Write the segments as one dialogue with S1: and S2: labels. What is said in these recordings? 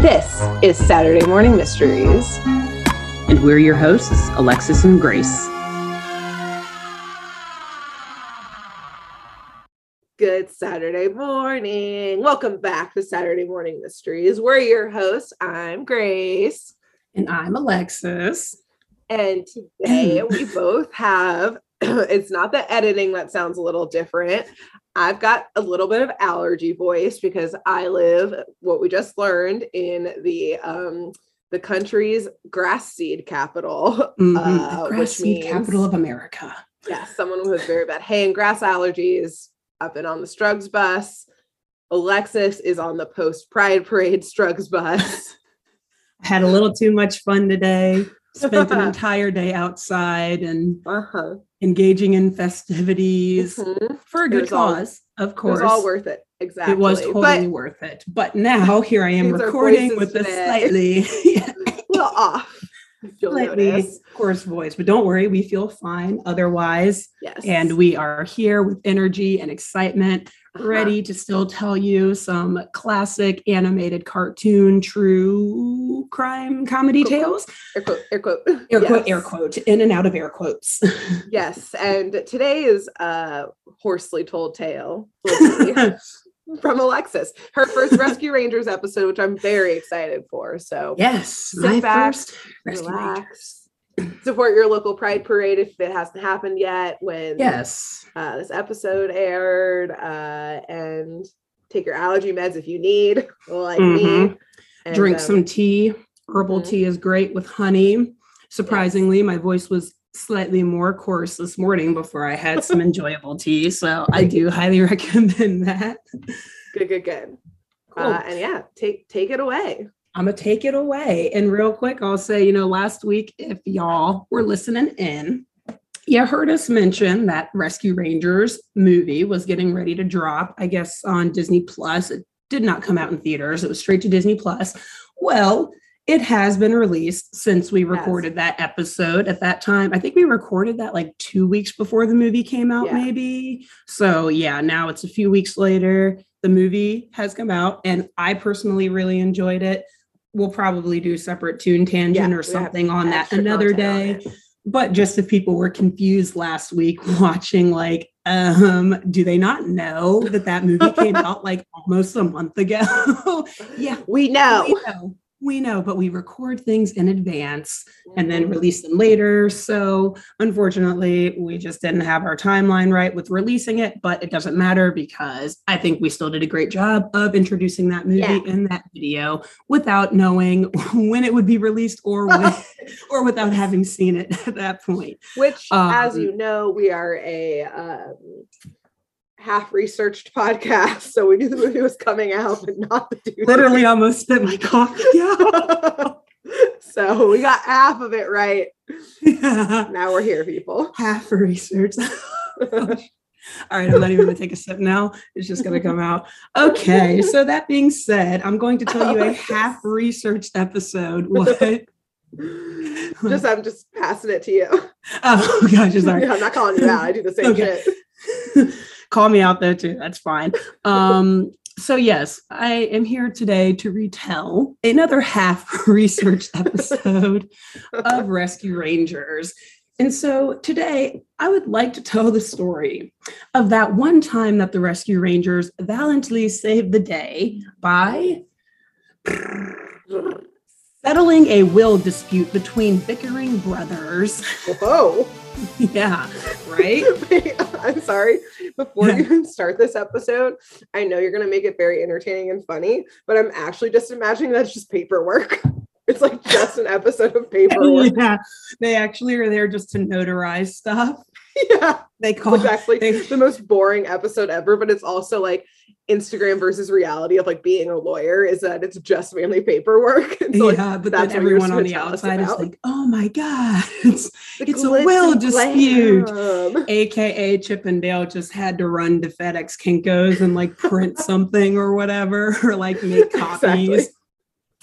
S1: This is Saturday Morning Mysteries.
S2: And we're your hosts, Alexis and Grace.
S1: Good Saturday morning. Welcome back to Saturday Morning Mysteries. We're your hosts. I'm Grace.
S2: And I'm Alexis.
S1: And today we both have, it's not the editing that sounds a little different. I've got a little bit of allergy voice because I live what we just learned in the um the country's grass seed capital,
S2: Mhm,
S1: uh,
S2: the grass
S1: which
S2: seed
S1: means
S2: capital of America.
S1: yeah, someone who has very bad hay and grass allergies. I've been on the Strugs bus. Alexis is on the post Pride Parade Strugs bus.
S2: I had a little too much fun today. Spent an entire day outside and
S1: Uh-huh.
S2: Engaging in festivities
S1: Mhm.
S2: for a good
S1: was all-
S2: cause, of
S1: It
S2: course.
S1: was all worth it. Exactly.
S2: It was totally
S1: but
S2: worth it. But now here I am recording with a slightly
S1: a little off.
S2: slightly
S1: notice.
S2: coarse voice. But don't worry, we feel fine otherwise.
S1: Yes.
S2: And we are here with energy and excitement. Ready to still tell you some classic animated cartoon true crime comedy
S1: cool.
S2: tales.
S1: air quote, air quote.
S2: Air quote, air quote, in and out of air quotes.
S1: Yes. And today is a hoarsely told tale from Alexis. Her first Rescue Rangers episode, which I'm very excited for. So
S2: yes,
S1: Sit
S2: my
S1: back,
S2: first rescue rangers.
S1: Support your local Pride Parade if it hasn't happened yet when
S2: Yes.
S1: uh, this episode aired. Uh, and take your allergy meds if you need, like me.
S2: Mhm.
S1: And,
S2: Drink
S1: um,
S2: some tea. Herbal
S1: mhm.
S2: tea is great with honey. Surprisingly, my voice was slightly more coarse this morning before I had some enjoyable tea. So I do highly recommend that.
S1: Good, good, good.
S2: Cool.
S1: Uh, and yeah, take take it away.
S2: I'm gonna take it away. And real quick, I'll say, you know, last week, if y'all were listening in, you heard us mention that Rescue Rangers movie was getting ready to drop, I guess, on Disney Plus. It did not come out in theaters, it was straight to Disney Plus. Well, it has been released since we
S1: Yes.
S2: recorded that episode. At that time, I think we recorded that like two weeks before the movie came out,
S1: Yeah.
S2: maybe. So, yeah, now it's a few weeks later. The movie has come out, and I personally really enjoyed it. We'll probably do separate tune tangent
S1: Yeah,
S2: or something on that another day. but just if people were confused last week watching like um do they not know that that movie came out like almost a month ago? Yeah
S1: We know.
S2: we know we know but we record things in advance and then
S1: Mhm.
S2: release them later so unfortunately we just didn't have our timeline right with releasing it but it doesn't matter because i think we still did a great job of introducing that movie
S1: Yeah.
S2: in that video without knowing when it would be released or when or without having seen it at that point
S1: Which, as
S2: Um,
S1: you know, we are a um, half researched podcast, so we knew the movie was coming out, but not the dude.
S2: literally almost spit my coffee out
S1: so we got half of it right.
S2: yeah.
S1: Now we're here, people.
S2: half for research All right, I'm not even going to take a sip now. It's just going to come out. Okay, so that being said, I'm going to tell you a oh, half researched episode. What?
S1: just I'm just passing it to you.
S2: Oh gosh, sorry.
S1: Yeah, I'm not calling you out. I do the same
S2: Okay.
S1: shit.
S2: Call me out there too. That's fine. Um, so yes, I am here today to retell another half researched episode of Rescue Rangers. And so today I would like to tell the story of that one time that the Rescue Rangers valiantly saved the day by settling a will dispute between bickering brothers.
S1: Whoa.
S2: yeah, right?
S1: I'm sorry. Before you even start this episode, I know you're gonna make it very entertaining and funny, but I'm actually just imagining that's just paperwork. It's like just an episode of paperwork.
S2: yeah, they actually are there just to notarize stuff.
S1: Yeah.
S2: They call
S1: actually
S2: they-
S1: the most boring episode ever, but it's also like Instagram versus reality of like being a lawyer is that it's just mainly paperwork. So, like,
S2: yeah, but
S1: that's
S2: then everyone on the outside is like, "Oh my god, it's it's a will dispute.
S1: glam.
S2: AKA Chip and Dale just had to run to FedEx Kinkos and like print something or whatever, or like make copies.
S1: Exactly.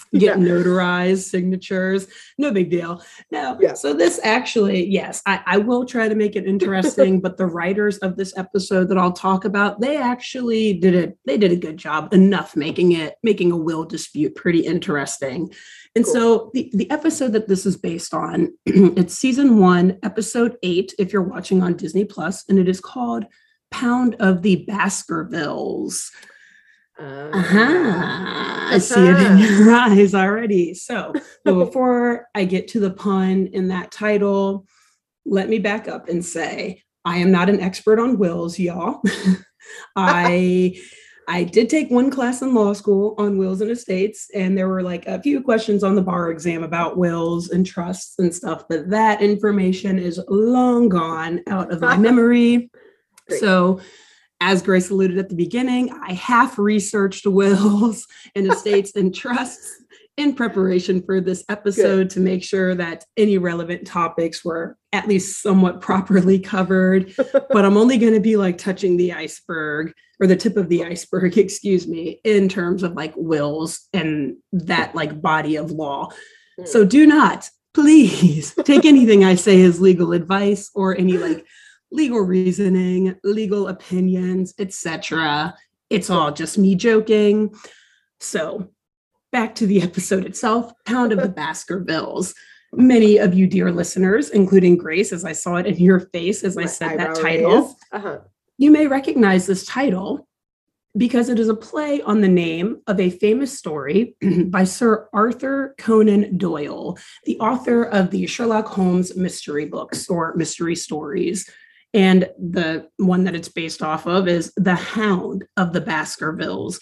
S2: get
S1: Yeah.
S2: notarized signatures. No big deal. No.
S1: Yeah.
S2: So this actually, yes, I, I will try to make it interesting, but the writers of this episode that I'll talk about, they actually did it, they did a good job enough making it, making a will dispute pretty interesting. And
S1: Cool.
S2: so the, the episode that this is based on, it's season one, episode eight, if you're watching on Disney Plus, and it is called Pound of the Baskervilles.
S1: Uh,
S2: Uh-huh. I see it in your eyes already. So, but before I get to the pun in that title, let me back up and say I am not an expert on wills, y'all. I I did take one class in law school on wills and estates, and there were like a few questions on the bar exam about wills and trusts and stuff, but that information is long gone out of my memory.
S1: Great.
S2: So, as Grace alluded at the beginning, I half researched wills and estates and trusts in preparation for this episode to make sure that any relevant topics were at least somewhat properly covered. but I'm only going to be like touching the iceberg or the tip of the iceberg, excuse me, in terms of like wills and that like body of law.
S1: Hmm.
S2: So do not, please, take anything I say as legal advice or any like legal reasoning, legal opinions, etc. It's all just me joking. So, back to the episode itself, Pound of the Baskervilles. Many of you dear listeners, including Grace, as I saw it in your face as I said that title.
S1: Uh-huh.
S2: you may recognize this title because it is a play on the name of a famous story by Sir Arthur Conan Doyle, the author of the Sherlock Holmes mystery books or mystery stories. And the one that it's based off of is The Hound of the Baskervilles,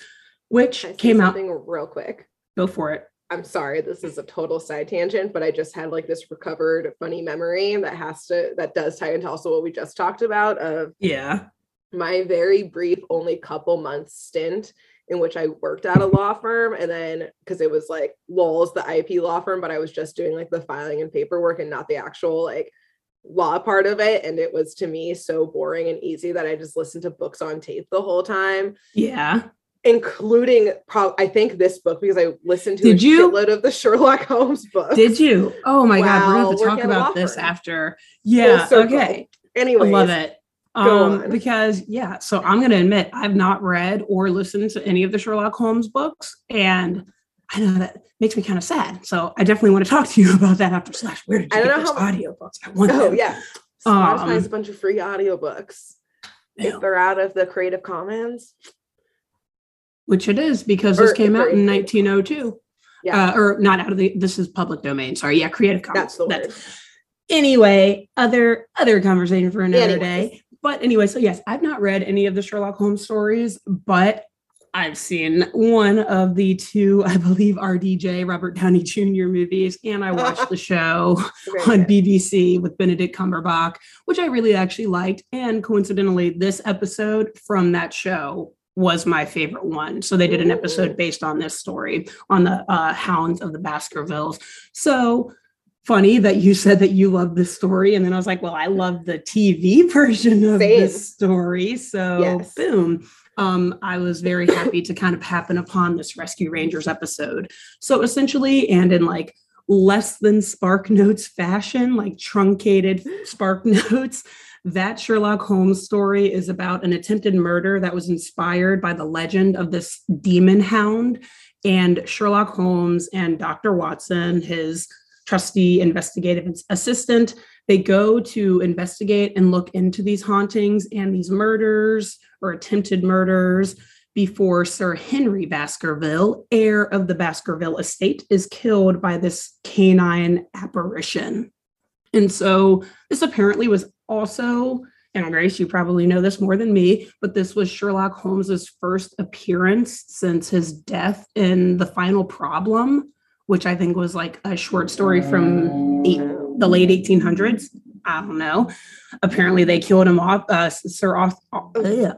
S2: which came out.
S1: real quick.
S2: Go for it.
S1: I'm sorry, this is a total side tangent, but I just had like this recovered funny memory that has to that does tie into also what we just talked about of
S2: Yeah.
S1: my very brief only couple months stint in which I worked at a law firm and then because it was like Lowell's the IP law firm, but I was just doing like the filing and paperwork and not the actual like law part of it. And it was to me so boring and easy that I just listened to books on tape the whole time,
S2: Yeah.
S1: including pro- I think this book because I listened to
S2: Did
S1: a
S2: you?
S1: shitload of the Sherlock Holmes books.
S2: Did you? Oh my God. We're going to have to talk
S1: working at a law
S2: about this after. Yeah.
S1: circle.
S2: Okay.
S1: Anyway.
S2: I love it. Um, because yeah, so I'm gonna admit I've not read or listened to any of the Sherlock Holmes books, and I know that makes me kind of sad. So I definitely want to talk to you about that after slash. Where did you
S1: I don't
S2: get
S1: know
S2: those
S1: how-
S2: audiobooks? I want
S1: Oh
S2: them.
S1: yeah. Spotify
S2: Um,
S1: has a bunch of free audiobooks.
S2: Yeah,
S1: If they're out of the Creative Commons.
S2: which it is because this
S1: Or
S2: came out in
S1: in-
S2: 1902.
S1: Yeah.
S2: Uh, or not out of the. This is public domain. Sorry. Yeah, Creative Commons.
S1: That's the word.
S2: anyway, other other conversation for another day. But anyway, so yes, I've not read any of the Sherlock Holmes stories, but I've seen one of the two, I believe, RDJ Robert Downey Jr. movies, and I watched the show on. BBC with Benedict Cumberbatch, which I really actually liked. And coincidentally, this episode from that show was my favorite one. So they did an episode based on this story on the uh, Hounds of the Baskervilles. So funny that you said that you love this story. And then I was like, well, I love the TV version of
S1: Same.
S2: this story. So
S1: Yes.
S2: boom. Um, I was very happy to kind of happen upon this Rescue Rangers episode. So essentially, and in like less than Spark Notes fashion, like truncated Spark Notes, that Sherlock Holmes story is about an attempted murder that was inspired by the legend of this demon hound. And Sherlock Holmes and Dr. Watson, his trusty investigative assistant, they go to investigate and look into these hauntings and these murders or attempted murders before Sir Henry Baskerville, heir of the Baskerville estate, is killed by this canine apparition. And so this apparently was also, and Grace, you probably know this more than me, but this was Sherlock Holmes's first appearance since his death in The Final Problem, which I think was like a short story from eight, the late 1800s. I don't know. Apparently, they killed him off. Uh, Sir Arth-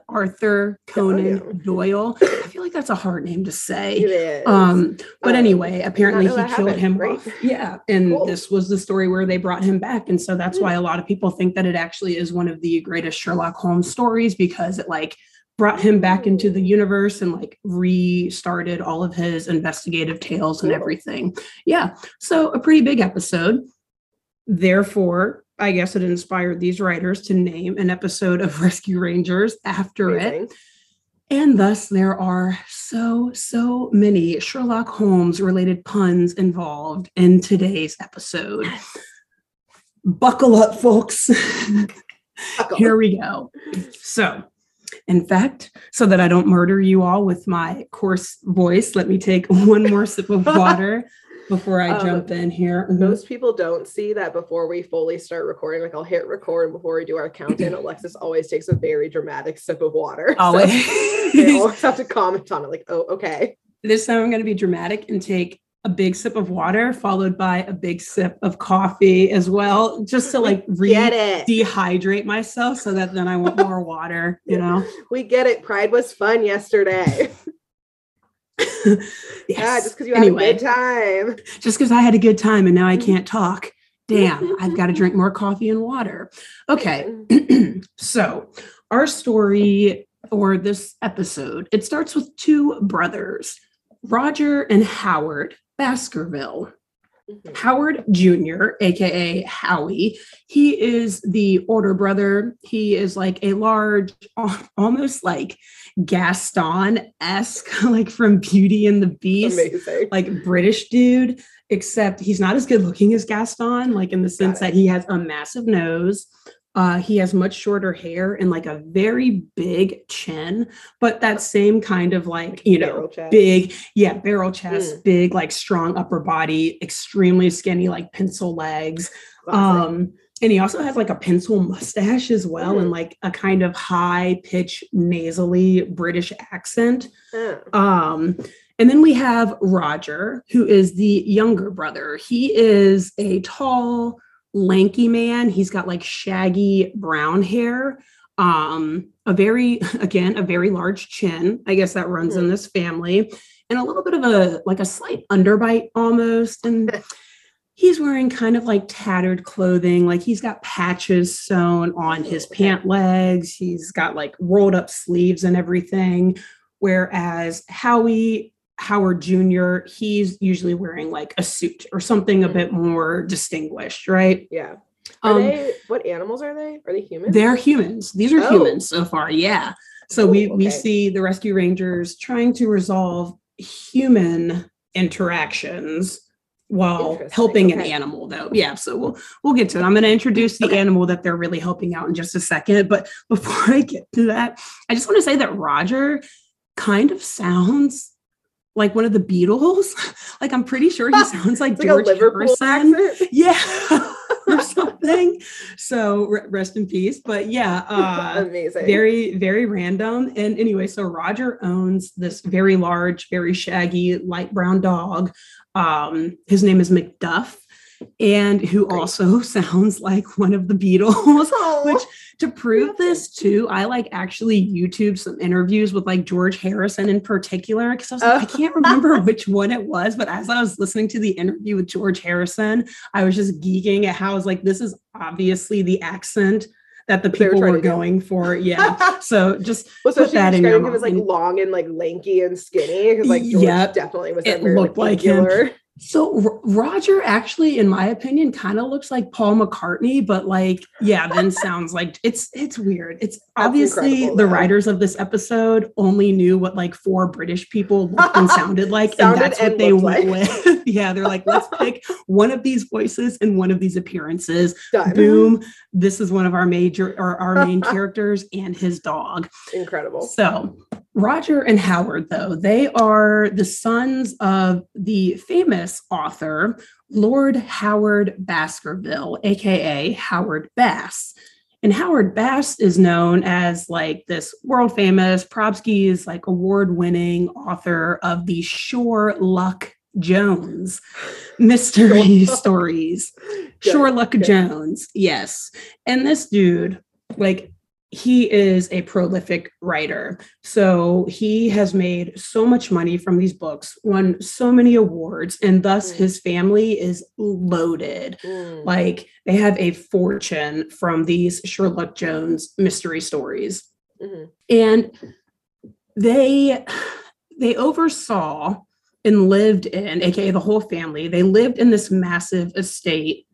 S2: Arthur Conan Doyle. I feel like that's a hard name to say.
S1: It is.
S2: Um, but
S1: Um,
S2: anyway, apparently he killed
S1: happened.
S2: him
S1: Great.
S2: off. Yeah. And
S1: Cool.
S2: this was the story where they brought him back. And so that's why a lot of people think that it actually is one of the greatest Sherlock Holmes stories because it like brought him back into the universe and like restarted all of his investigative tales and everything. Yeah. So a pretty big episode. Therefore, I guess it inspired these writers to name an episode of Rescue Rangers after it. And thus, there are so, so many Sherlock Holmes related puns involved in today's episode. Buckle up, folks. Here we go. So, in fact, so that I don't murder you all with my coarse voice, let me take one more sip of water before I
S1: Um,
S2: jump in here. Mhm.
S1: Most people don't see that before we fully start recording. Like I'll hit record before we do our count, countdown. Alexis always takes a very dramatic sip of water. So
S2: Always.
S1: they always have to comment on it. Like, oh, okay.
S2: this time I'm going to be dramatic and take a big sip of water followed by a big sip of coffee as well, just to like re dehydrate myself so that then I want more water, you know?
S1: We get it. Pride was fun yesterday. Yeah, just because you had a good time.
S2: just because I had a good time and now I can't talk. Damn, I've got to drink more coffee and water. Okay. so, our story or this episode, it starts with two brothers, Roger and Howard Baskerville.
S1: Mhm.
S2: Howard Jr., aka Howie, he is the older brother. He is like a large, almost like Gaston esque, like from Beauty and the Beast,
S1: Amazing.
S2: like British dude, except he's not as good looking as Gaston, like in the sense that he has a massive nose. Uh, he has much shorter hair and like a very big chin, but that same kind of like, you know, big, yeah, barrel chest,
S1: Mm.
S2: big, like strong upper body, extremely skinny, like pencil legs. Um, and he also has like a pencil mustache as well,
S1: Mm.
S2: and like a kind of high pitch, nasally British accent.
S1: Yeah.
S2: Um, and then we have Roger, who is the younger brother. He is a tall, lanky man. He's got like shaggy brown hair, um, a very, again, a very large chin. I guess that runs in this family, and a little bit of a like a slight underbite almost. And he's wearing kind of like tattered clothing, like he's got patches sewn on his pant legs. He's got like rolled up sleeves and everything. Whereas Howie Howard Jr., he's usually wearing like a suit or something a
S1: Mm.
S2: bit more distinguished, right?
S1: Yeah. Are
S2: Um,
S1: they what animals are they? Are they humans?
S2: they're humans. These are
S1: Oh.
S2: humans so far. Yeah. So we
S1: Cool,
S2: we see the rescue rangers trying to resolve human interactions while helping an animal though. Yeah, so we'll we'll get to it. I'm going to introduce the
S1: Okay.
S2: animal that they're really helping out in just a second, but before I get to that, I just want to say that Roger kind of sounds like one of the Beatles. like I'm pretty sure he sounds like
S1: like
S2: George Harrison. yeah or something. So rest in peace. But yeah uh
S1: Amazing.
S2: very very random. And anyway so roger owns this very large very shaggy light brown dog. Um his name is mcduff and who
S1: Great.
S2: also sounds like one of the beatles which to prove this too, I like actually YouTube some interviews with like George Harrison in particular because I was like, I
S1: Oh.
S2: can't remember which one it was, but as I was listening to the interview with George Harrison, I was just geeking at how I was like, this is obviously the accent that the
S1: were
S2: people were
S1: do.
S2: going for. Yeah. So just
S1: well, so
S2: put that in your
S1: described him as like long and like lanky and skinny because like George
S2: Yep.
S1: definitely was
S2: It looked like him. So R- Roger actually, in my opinion, kind of looks like Paul McCartney, but like, yeah, then sounds like it's it's weird. It's obviously the writers of this episode only knew what like four British people looked and sounded like,
S1: Sounded
S2: and that's what they went
S1: like.
S2: with. yeah, they're like, let's pick one of these voices and one of these appearances.
S1: Done.
S2: Boom! This is one of our major or our main characters and his dog.
S1: Incredible.
S2: So, Roger and Howard, though, they are the sons of the famous author, Lord Howard Baskerville, AKA Howard Bass. And Howard Bass is known as like this world famous Probsky's like award winning author of the Shore Luck Jones mystery stories. Sure Luck. Jones, yes. And this dude, like, he is a prolific writer. So he has made so much money from these books, won so many awards, and thus
S1: Mm.
S2: his family is loaded.
S1: Mm.
S2: Like they have a fortune from these Sherlock Jones mystery stories.
S1: Mhm.
S2: And they they oversaw and lived in aka the whole family they lived in this massive estate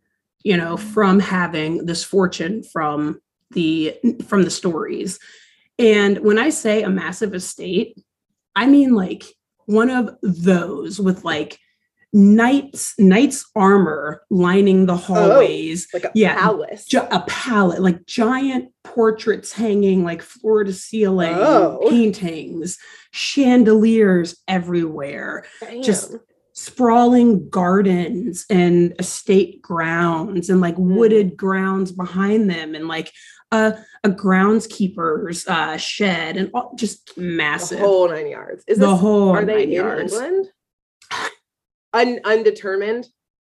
S2: you know from having this fortune from the from the stories and when i say a massive estate i mean like one of those with like knights knights armor lining the oh, oh, hallways
S1: Like a
S2: Yeah,
S1: palace.
S2: gi- a palette like giant portraits hanging like floor to ceiling
S1: Oh.
S2: paintings chandeliers everywhere just
S1: Damn.
S2: Sprawling gardens and estate grounds and like
S1: Mm.
S2: wooded grounds behind them and like a, a groundskeeper's uh, shed and all, just massive
S1: the whole nine yards. Is
S2: the
S1: this,
S2: whole
S1: are they
S2: nine
S1: in
S2: yards.
S1: England? Un, undetermined.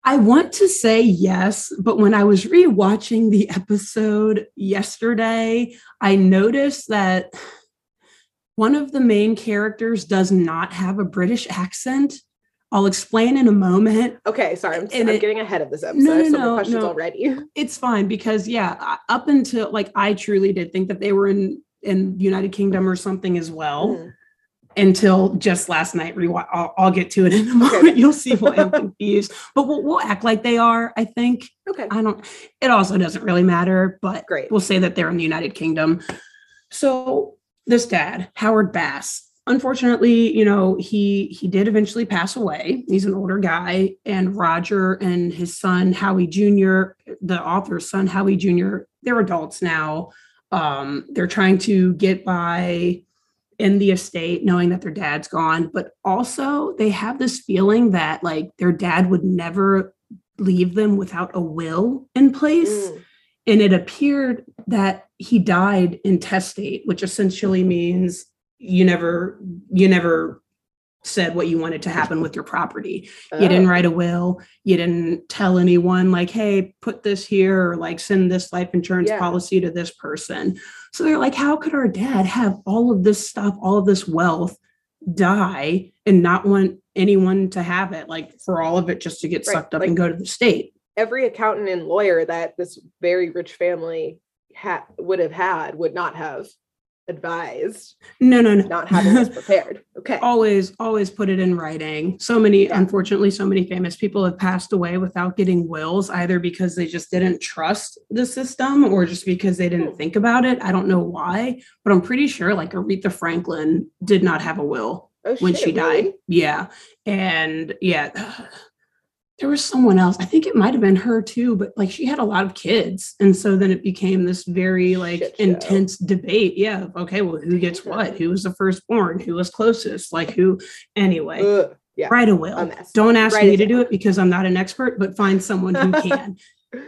S2: I want to say yes, but when I was rewatching the episode yesterday, I noticed that one of the main characters does not have a British accent. I'll explain in a moment.
S1: Okay, sorry, I'm, I'm
S2: it-
S1: getting ahead of this episode.
S2: No, no,
S1: so
S2: no,
S1: questions
S2: no.
S1: already.
S2: It's fine because yeah, up until like I truly did think that they were in in United Kingdom or something as well.
S1: Mm.
S2: until just last night. Rewa- I'll, I'll get to it in a moment. You'll see why I'm confused, but we'll, we'll act like they are. I think.
S1: Okay.
S2: I don't, it also doesn't really matter, but
S1: Great.
S2: we'll say that they're in the United Kingdom. So this dad, Howard Bass, unfortunately, you know, he he did eventually pass away. He's an older guy, and Roger and his son Howie Jr., the author's son Howie Jr., they're adults now. Um, they're trying to get by in the estate knowing that their dad's gone, but also they have this feeling that like their dad would never leave them without a will in place.
S1: Mm.
S2: And it appeared that he died intestate, which essentially means you never you never said what you wanted to happen with your property. You didn't
S1: Oh.
S2: write a will. You didn't tell anyone like, "Hey, put this here," or like send this life insurance
S1: Yeah.
S2: policy to this person. So they're like, "How could our dad have all of this stuff, all of this wealth, die and not want anyone to have it? Like for all of it just to get
S1: Right,
S2: sucked up
S1: like-
S2: and go to the state."
S1: Every accountant and lawyer that this very rich family ha- would have had would not have advised
S2: No, no, no.
S1: not having this prepared. Okay.
S2: always always put it in writing so many
S1: Yeah.
S2: unfortunately so many famous people have passed away without getting wills either because they just didn't trust the system or just because they didn't
S1: Hmm.
S2: think about it i don't know why but i'm pretty sure like aretha franklin did not have a will
S1: Oh,
S2: when
S1: shit,
S2: she died
S1: really?
S2: yeah and yeah there was someone else i think it might have been her too but like she had a lot of kids. And so then it became this very like intense debate yeah okay well who gets what? Who was the firstborn? Who was closest? Like who anyway.
S1: Ugh, yeah.
S2: write a will don't ask
S1: Write
S2: me to do it because i'm not an expert but find someone who can.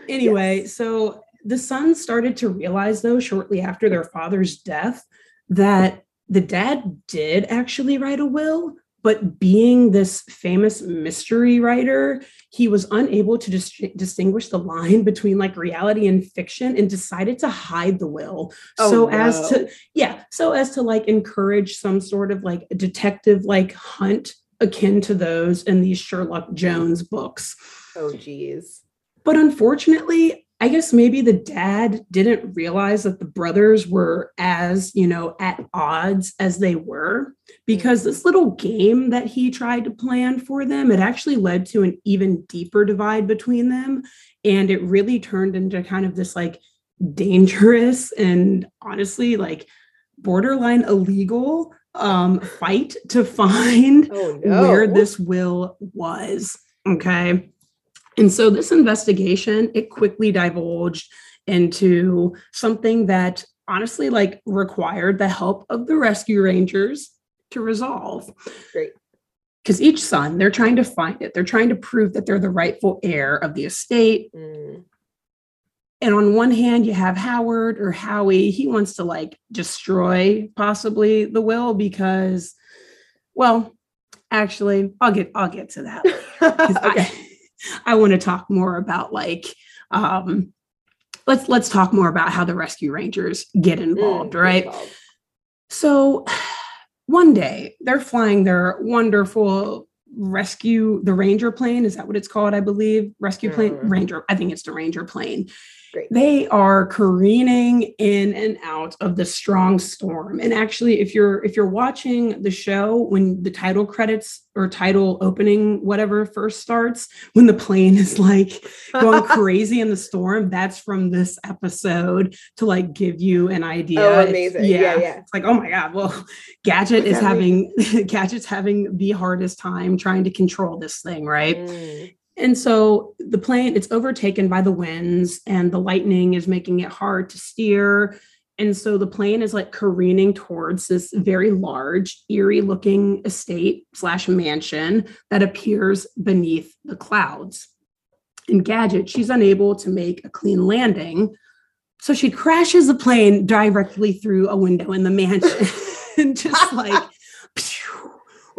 S2: Anyway so the sons started to realize though shortly after their father's death that the dad did actually write a will but being this famous mystery writer he was unable to dis- distinguish the line between like reality and fiction and decided to hide the will.
S1: Oh,
S2: so as to yeah so as to like encourage some sort of like detective like hunt akin to those in these sherlock jones books.
S1: Oh, geez.
S2: but unfortunately, I guess maybe the dad didn't realize that the brothers were as, you know, at odds as they were because this little game that he tried to plan for them, it actually led to an even deeper divide between them. And it really turned into kind of this like dangerous and honestly like borderline illegal um fight to find
S1: Oh, no.
S2: where this will was. Okay. And so this investigation, it quickly divulged into something that honestly like required the help of the rescue rangers to resolve.
S1: Great.
S2: Because each son, they're trying to find it. They're trying to prove that they're the rightful heir of the estate.
S1: Mm.
S2: And on one hand, you have Howard or Howie. He wants to like destroy possibly the will because, well, actually, I'll get I'll get to that.
S1: okay.
S2: I, I want to talk more about like um let's let's talk more about how the rescue rangers get involved,
S1: Mm,
S2: right?
S1: involved.
S2: So one day they're flying their wonderful rescue the ranger plane is that what it's called i believe rescue plane
S1: Mm.
S2: ranger i think it's the ranger plane
S1: Great.
S2: They are careening in and out of the strong storm. And actually, if you're if you're watching the show when the title credits or title opening, whatever first starts, when the plane is like going crazy in the storm, that's from this episode to like give you an idea.
S1: Oh,
S2: It's-
S1: amazing. Yeah, yeah.
S2: It's like, oh my God. Well, Gadget is having Gadget's having the hardest time trying to control this thing, right?
S1: Mm.
S2: And so the plane, it's overtaken by the winds and the lightning is making it hard to steer. And so the plane is like careening towards this very large, eerie looking estate slash mansion that appears beneath the clouds. And Gadget, she's unable to make a clean landing. So she crashes the plane directly through a window in the mansion and just like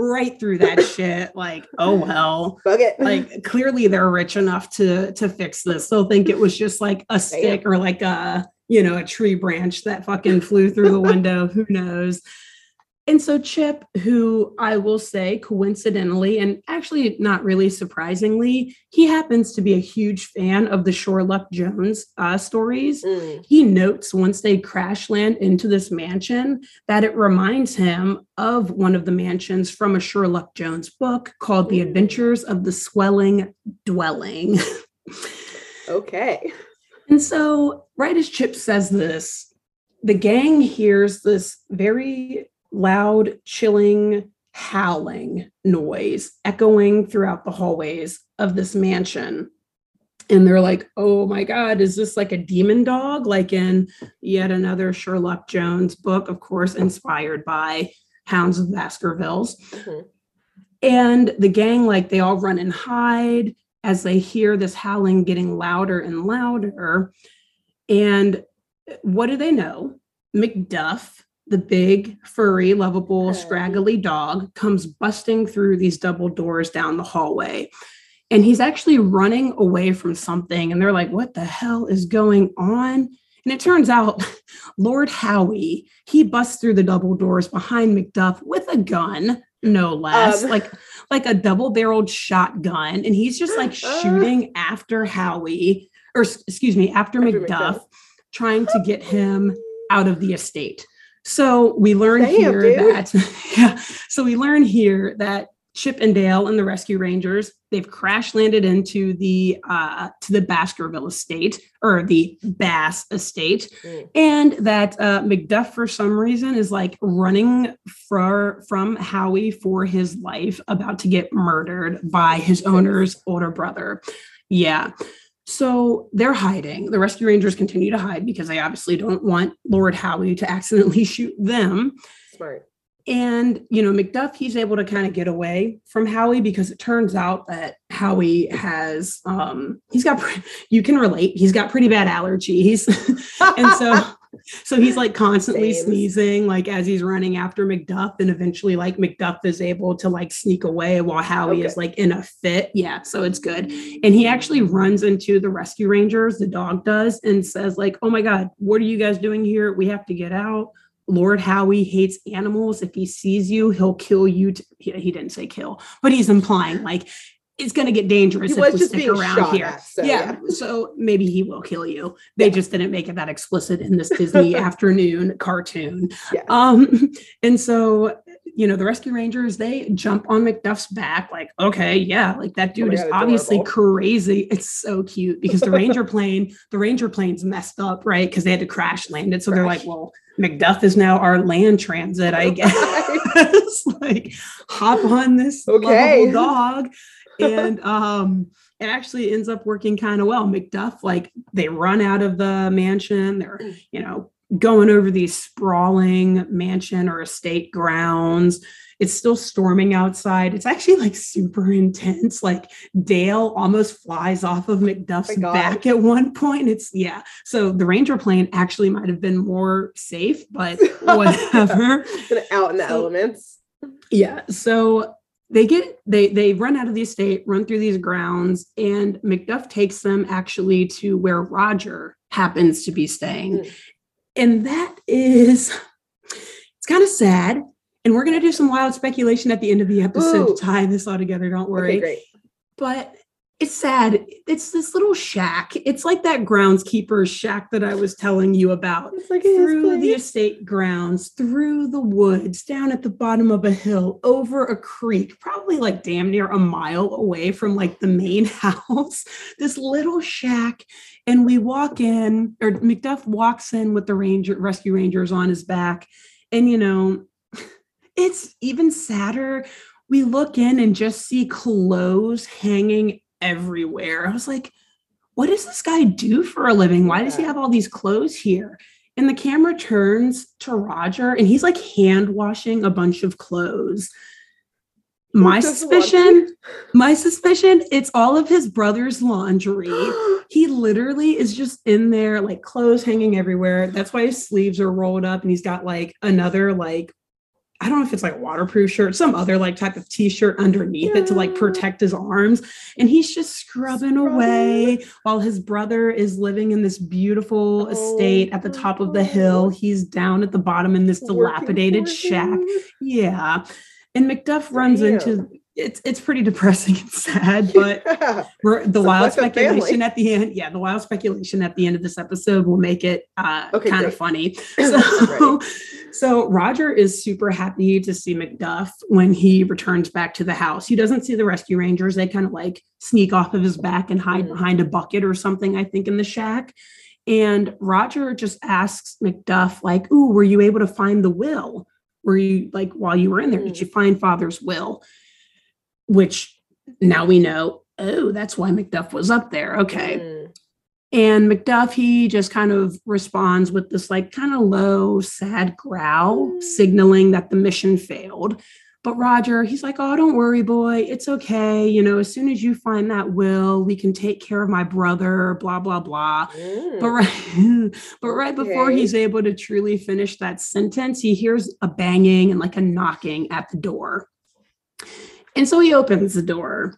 S2: right through that shit. Like, oh well
S1: Bug it.
S2: like clearly they're rich enough to to fix this they'll think it was just like a stick or like a you know a tree branch that fucking flew through the window who knows and so chip who i will say coincidentally and actually not really surprisingly he happens to be a huge fan of the sherlock jones uh, stories
S1: Mm.
S2: he notes once they crash land into this mansion that it reminds him of one of the mansions from a Sherlock Jones book called The
S1: Mm.
S2: Adventures of the Swelling Dwelling.
S1: Okay.
S2: and so, right as Chip says this, the gang hears this very loud, chilling, howling noise echoing throughout the hallways of this mansion. And they're like, oh my God, is this like a demon dog? Like in yet another Sherlock Jones book, of course, inspired by Hounds of Baskervilles.
S1: Mhm.
S2: And the gang, like, they all run and hide as they hear this howling getting louder and louder. And what do they know? Macduff, the big, furry, lovable, scraggly dog, comes busting through these double doors down the hallway. And he's actually running away from something. And they're like, what the hell is going on? And it turns out Lord Howie, he busts through the double doors behind Macduff with a gun, no less,
S1: Um.
S2: like like a double-barreled shotgun. And he's just like
S1: Uh.
S2: shooting after Howie, or excuse me, after,
S1: After
S2: Macduff,
S1: Macduff.
S2: trying to get him out of the estate. So we learn
S1: Damn,
S2: here
S1: dude.
S2: that yeah. So we learn here that Chip and Dale and the Rescue Rangers they've crash landed into the uh, to the Baskerville estate or the Bass estate,
S1: Mm.
S2: and that uh, Macduff for some reason is like running for from Howie for his life, about to get murdered by his owner's older brother. Yeah. So they're hiding. The rescue rangers continue to hide because they obviously don't want Lord Howie to accidentally shoot them.
S1: Smart.
S2: And, you know, Macduff, he's able to kind of get away from Howie because it turns out that Howie has, um, he's got, you can relate, he's got pretty bad allergies. and so, so he's like constantly
S1: Sames.
S2: sneezing, like as he's running after Macduff. And eventually, like Macduff is able to like sneak away while Howie is like in a fit. Yeah. So it's good. And he actually runs into the rescue rangers, the dog does, and says, like, oh my God, what are you guys doing here? We have to get out. Lord Howie hates animals. If he sees you, he'll kill you. t- he, he didn't say kill, but he's implying like it's going to get dangerous
S1: He
S2: if we
S1: just
S2: stick
S1: being
S2: around here.
S1: at, so,
S2: yeah, so maybe he will kill you. They
S1: Yeah.
S2: just didn't make it that explicit in this Disney afternoon cartoon.
S1: Yeah.
S2: Um, and so you know the rescue rangers they jump on Macduff's back, like okay, yeah, like that
S1: Oh
S2: dude
S1: my
S2: is obviously crazy. It's so cute because the ranger plane, the ranger plane's messed up, right? Because they had to crash land it. So they're like, well, Macduff is now our land transit, I guess. like hop on this
S1: Okay.
S2: lovable dog. And um it actually ends up working kind of well. Macduff, like they run out of the mansion, they're, you know, going over these sprawling mansion or estate grounds. It's still storming outside. It's actually like super intense. Like Dale almost flies off of Macduff's
S1: God.
S2: back at one point. It's yeah. So the Ranger plane actually might have been more safe, but whatever.
S1: Out in the
S2: So-
S1: elements.
S2: Yeah. So they get they they run out of the estate, run through these grounds, and Macduff takes them actually to where Roger happens to be staying.
S1: Mm.
S2: And that is it's kind of sad. And we're gonna do some wild speculation at the end of the episode
S1: Ooh.
S2: to tie this all together. Don't worry.
S1: Okay, great.
S2: But it's sad. It's this little shack. It's like that groundskeeper's shack that I was telling you about.
S1: It's like
S2: through the estate grounds, through the woods, down at the bottom of a hill, over a creek, probably like damn near a mile away from like the main house. This little shack. And we walk in, or Macduff walks in with the ranger, rescue rangers on his back. And you know, it's even sadder we look in and just see clothes hanging everywhere. I was like, what does this guy do for a living? Why does he have all these clothes here? And the camera turns to Roger and he's like hand washing a bunch of clothes. My suspicion, my suspicion, it's all of his brother's laundry. he literally is just in there, like clothes hanging everywhere. That's why his sleeves are rolled up and he's got like another like I don't know if it's like waterproof shirt, some other like type of t-shirt underneath yeah. it to like protect his arms. And he's just scrubbing, scrubbing, away while his brother is living in this beautiful oh, estate at the top of the hill. He's down at the bottom in this dilapidated shack. Yeah. And Macduff runs Damn. into it's it's pretty depressing and sad, but the wild speculation at the end, yeah, the wild speculation at the end of this episode will make it uh, okay, kind of funny. So, so Roger is super happy to see Macduff when he returns back to the house. He doesn't see the rescue rangers; they kind of like sneak off of his back and hide mm. behind a bucket or something. I think in the shack. And Roger just asks Macduff, like, "Ooh, were you able to find the will? Were you like while you were in there? Mm. Did you find Father's will?" Which now we know, oh, that's why Macduff was up there. Okay. Mm. And Macduff, he just kind of responds with this like kind of low, sad growl, mm. signaling that the mission failed. But Roger, he's like, oh, don't worry, boy. It's okay. You know, as soon as you find that will, we can take care of my brother, blah, blah, blah. Mm. But right, but right okay. before he's able to truly finish that sentence, he hears a banging and like a knocking at the door. And so he opens the door.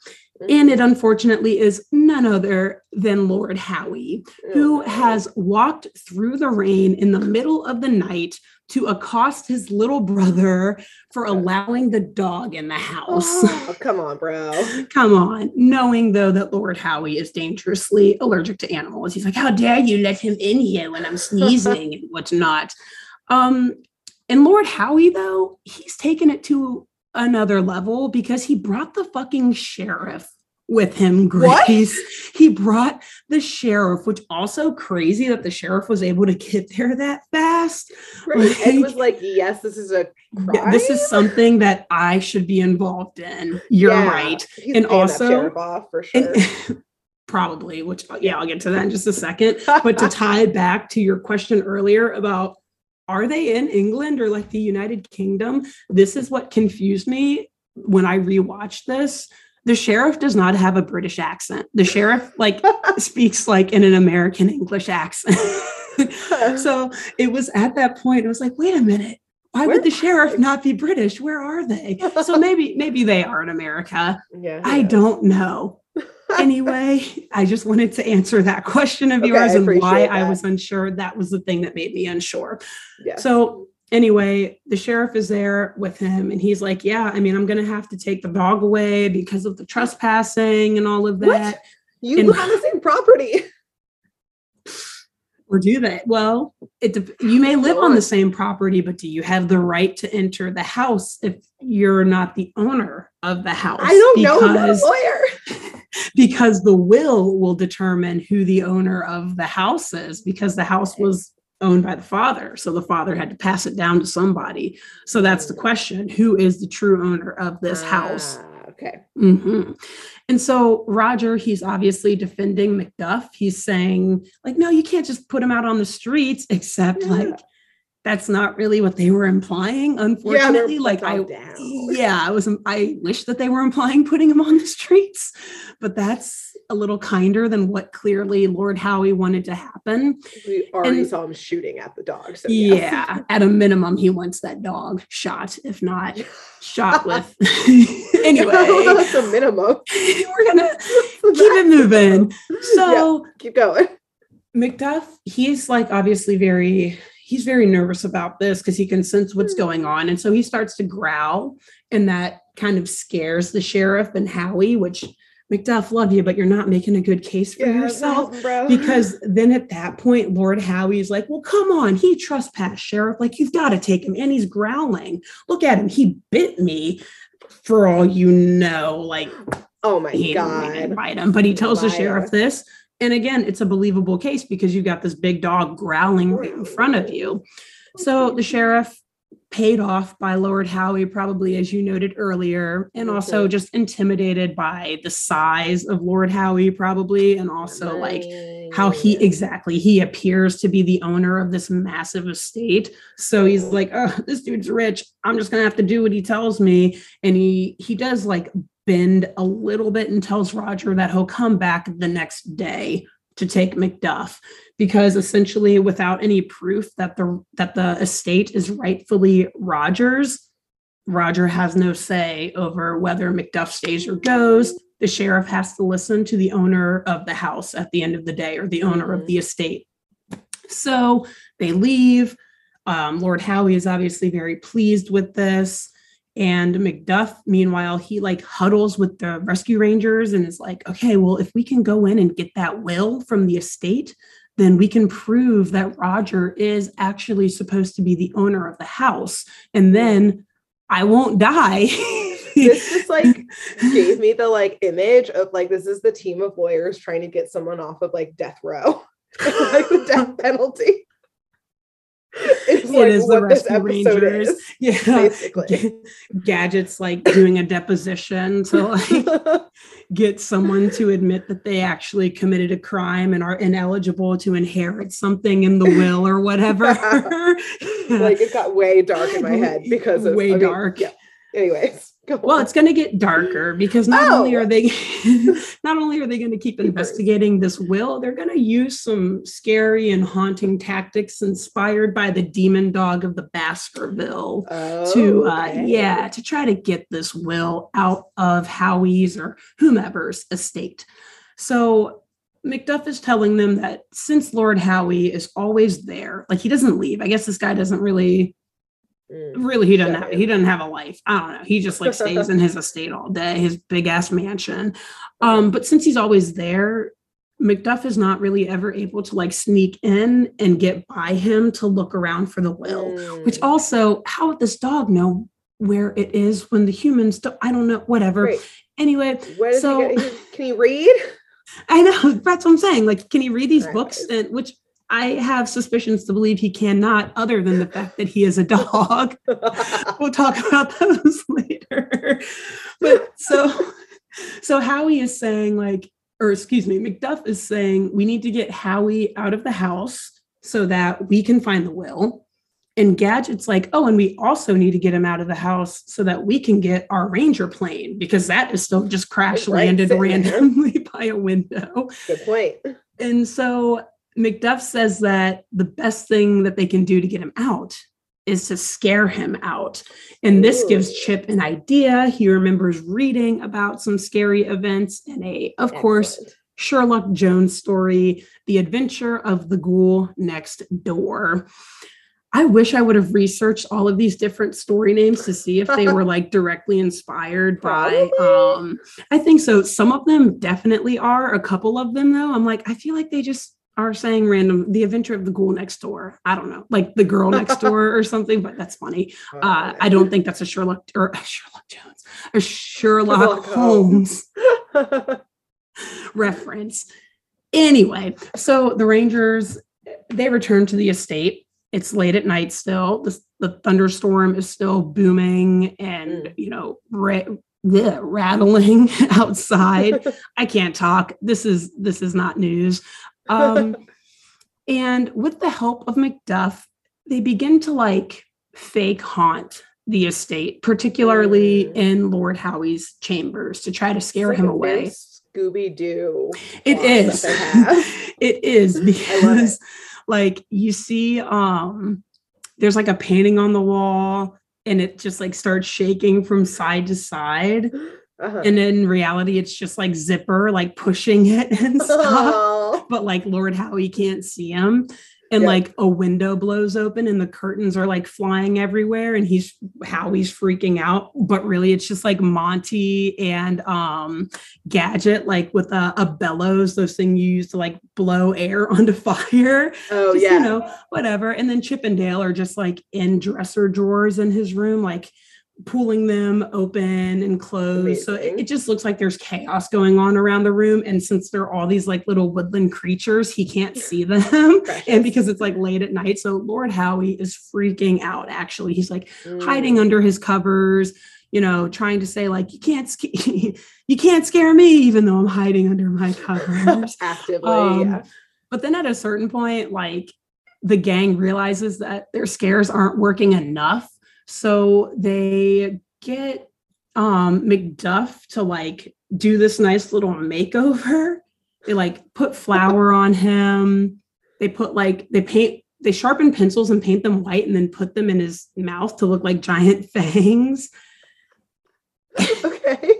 S2: And it unfortunately is none other than Lord Howie, who has walked through the rain in the middle of the night to accost his little brother for allowing the dog in the house.
S1: Oh, come on, bro.
S2: come on. Knowing though that Lord Howie is dangerously allergic to animals. He's like, How dare you let him in here when I'm sneezing and whatnot. Um, and Lord Howie, though, he's taken it to another level because he brought the fucking sheriff with him, Grace. What? He brought the sheriff, which also crazy that the sheriff was able to get there that fast.
S1: Right. Like, it was like, yes, this is a crime.
S2: This is something that I should be involved in. You're yeah, right. and also
S1: for sure.
S2: And, probably, which yeah, I'll get to that in just a second. but to tie back to your question earlier about are they in England or like the United Kingdom? This is what confused me when I rewatched this. The sheriff does not have a British accent. The sheriff like speaks like in an American English accent. so it was at that point, I was like, wait a minute, why Where would the sheriff not be British? Where are they? So maybe maybe they are in America. Yeah, I don't know anyway, I just wanted to answer that question of okay, yours and why that. I was unsure. That was the thing that made me unsure. Yes. So anyway, the sheriff is there with him and he's like, Yeah, I mean, I'm gonna have to take the dog away because of the trespassing and all of that. What?
S1: You and, live on the same property.
S2: Or do they? Well, it you may live on the same property, but do you have the right to enter the house if you're not the owner of the house? I
S1: don't because, know. I'm a lawyer.
S2: because the will will determine who the owner of the house is because the house was owned by the father. So the father had to pass it down to somebody. So that's the question who is the true owner of this house?
S1: ah, okay.
S2: Mm-hmm. and so roger he's obviously defending macduff. He's saying like no you can't just put him out on the streets except yeah. like that's not really what they were implying unfortunately yeah, like i down. yeah i was i wish that they were implying putting him on the streets but that's a little kinder than what clearly lord howie wanted to happen.
S1: We already and, saw him shooting at the dog so
S2: yeah. At a minimum he wants that dog shot if not shot with. Anyway.
S1: That's a minimum.
S2: We're gonna keep it moving. So
S1: yeah, keep going.
S2: Macduff he's like obviously very he's very nervous about this because he can sense what's hmm. going on. And so he starts to growl, and that kind of scares the sheriff and Howie, which McDuff, love you, but you're not making a good case for
S1: Yeah,
S2: yourself.
S1: bro.
S2: Because then at that point, Lord Howie's like, Well, come on, he trespassed, Sheriff. Like, you've got to take him. And he's growling. Look at him. He bit me for all you know. Like,
S1: oh my
S2: he didn't
S1: god.
S2: bite him. But he tells the sheriff this. And again, it's a believable case because you've got this big dog growling right. in front of you. So the sheriff paid off by Lord Howie, probably as you noted earlier, and also just intimidated by the size of Lord Howie, probably, and also like how he exactly he appears to be the owner of this massive estate. So he's like oh this dude's rich. I'm just gonna have to do what he tells me. And he he does like bend a little bit and tells roger that he'll come back the next day to take macduff because essentially without any proof that the that the estate is rightfully roger's roger has no say over whether macduff stays or goes the sheriff has to listen to the owner of the house at the end of the day or the owner of
S1: Mhm.
S2: the estate. So they leave. Um, Lord Howie is obviously very pleased with this. And Macduff, meanwhile, he like huddles with the rescue rangers and is like, okay, well, if we can go in and get that will from the estate, then we can prove that Roger is actually supposed to be the owner of the house. And then I won't die.
S1: this just like gave me the like image of like this is the team of lawyers trying to get someone off of like death row like the death penalty it's
S2: It
S1: like
S2: is the Rescue Rangers.
S1: is
S2: yeah.
S1: basically
S2: Ga- Gadget's like doing a deposition to like get someone to admit that they actually committed a crime and are ineligible to inherit something in the will or whatever.
S1: like it got way dark in my head because of
S2: way
S1: I mean,
S2: dark.
S1: yeah. anyways
S2: Well, it's going to get darker because not only
S1: Oh.
S2: are they not only are they going to keep investigating this will, they're going to use some scary and haunting tactics inspired by the demon dog of the Baskerville. to uh,
S1: Okay.
S2: yeah to try to get this will out of howie's or whomever's estate so macduff is telling them that since lord howie is always there like he doesn't leave i guess this guy doesn't really. Really he doesn't
S1: Got
S2: have
S1: it.
S2: he doesn't have a life i don't know he just like stays in his estate all day his big ass mansion um but since he's always there macduff is not really ever able to like sneak in and get by him to look around for the will which
S1: Mm.
S2: also how would this dog know where it is when the humans don't i don't know whatever
S1: Great.
S2: anyway
S1: What is
S2: so-
S1: he get- can he read
S2: i know that's what i'm saying like can he read these
S1: Right.
S2: books and which i have suspicions to believe he cannot other than the fact that he is a dog. We'll talk about those later. But so so howie is saying like or excuse me macduff is saying we need to get howie out of the house so that we can find the will. And gadget's like oh and we also need to get him out of the house so that we can get our ranger plane because that is still just crash landed
S1: there.
S2: randomly by a window.
S1: Good point.
S2: And so Macduff says that the best thing that they can do to get him out is to scare him out. And this gives Chip an idea. He remembers reading about some scary events in a, of course, Sherlock Jones story, The Adventure of the Ghoul Next Door. I wish I would have researched all of these different story names to see if they were like directly inspired by um I think so. Some of them definitely are. A couple of them though, I'm like I feel like they just are saying random The Adventure of the Ghoul Next Door. I don't know, like the girl next door or something, but that's funny. Uh, I don't think that's a Sherlock or a Sherlock Jones, a Sherlock,
S1: Sherlock
S2: Holmes
S1: Holmes.
S2: reference. Anyway, so the Rangers they return to the estate. It's late at night still. The, the thunderstorm is still booming and
S1: Mm.
S2: you know ra- bleh, rattling outside. I can't talk. This is this is not news. Um, and with the help of Macduff, they begin to like fake haunt the estate, particularly
S1: Mm.
S2: in Lord Howie's chambers, to try to scare him away.
S1: Scooby Doo.
S2: It is. it is because like you see um there's like a painting on the wall and it just like starts shaking from side to side
S1: Uh-huh.
S2: and in reality it's just like zipper like pushing it and stuff. But like Lord Howie can't see him and
S1: Yeah.
S2: like a window blows open and the curtains are like flying everywhere and he's Howie's freaking out but really it's just like Monty and um Gadget like with a, a bellows those things you use to like blow air onto fire
S1: Oh
S2: just,
S1: yeah.
S2: you know whatever and then Chip and Dale are just like in dresser drawers in his room like pulling them open and closed. So it, it just looks like there's chaos going on around the room. And since they're all these like little woodland creatures he can't see them. And because it's like late at night so lord howie is freaking out actually. He's like
S1: Mm.
S2: hiding under his covers you know trying to say like you can't sc- you can't scare me even though i'm hiding under my covers.
S1: Actively.
S2: Um,
S1: yeah.
S2: but then at a certain point like the gang realizes that their scares aren't working enough so they get um mcduff to like do this nice little makeover. They like put flour on him. They put like they paint they sharpen pencils and paint them white and then put them in his mouth to look like giant fangs.
S1: Okay.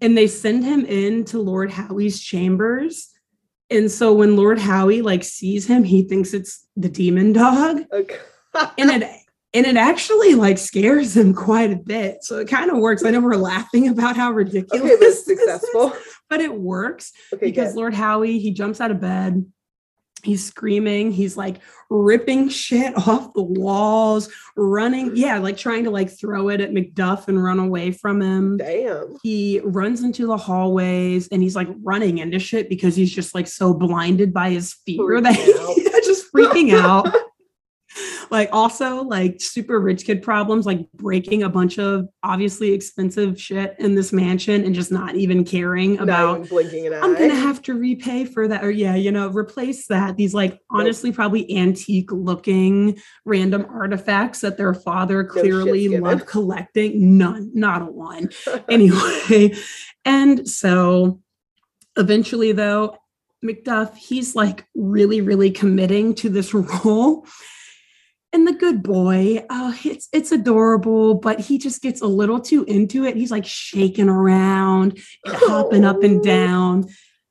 S2: and they send him in to lord howie's chambers. And so when lord howie like sees him he thinks it's the demon dog.
S1: Okay.
S2: and it and it actually like scares him quite a bit so it kind of works i know we're laughing about how ridiculous
S1: okay,
S2: this is,
S1: successful.
S2: but it works
S1: Okay,
S2: because
S1: good.
S2: Lord Howie, he jumps out of bed. He's screaming. He's like ripping shit off the walls, running. Yeah, like trying to like throw it at Macduff and run away from him.
S1: Damn.
S2: He runs into the hallways and he's like running into shit because he's just like so blinded by his fear that he's just freaking out. like also like super rich kid problems, like breaking a bunch of obviously expensive shit in this mansion and just not even caring
S1: Not
S2: about
S1: even blinking an eye.
S2: I'm gonna have to repay for that, or yeah, you know, replace that. These like honestly probably antique looking random artifacts that their father clearly
S1: given.
S2: loved collecting. None, not a one. Anyway, and so eventually though, Macduff, he's like really, really committing to this role. And the good boy, oh, it's it's adorable, but he just gets a little too into it. He's like shaking around and hopping up and
S1: Oh.
S2: down.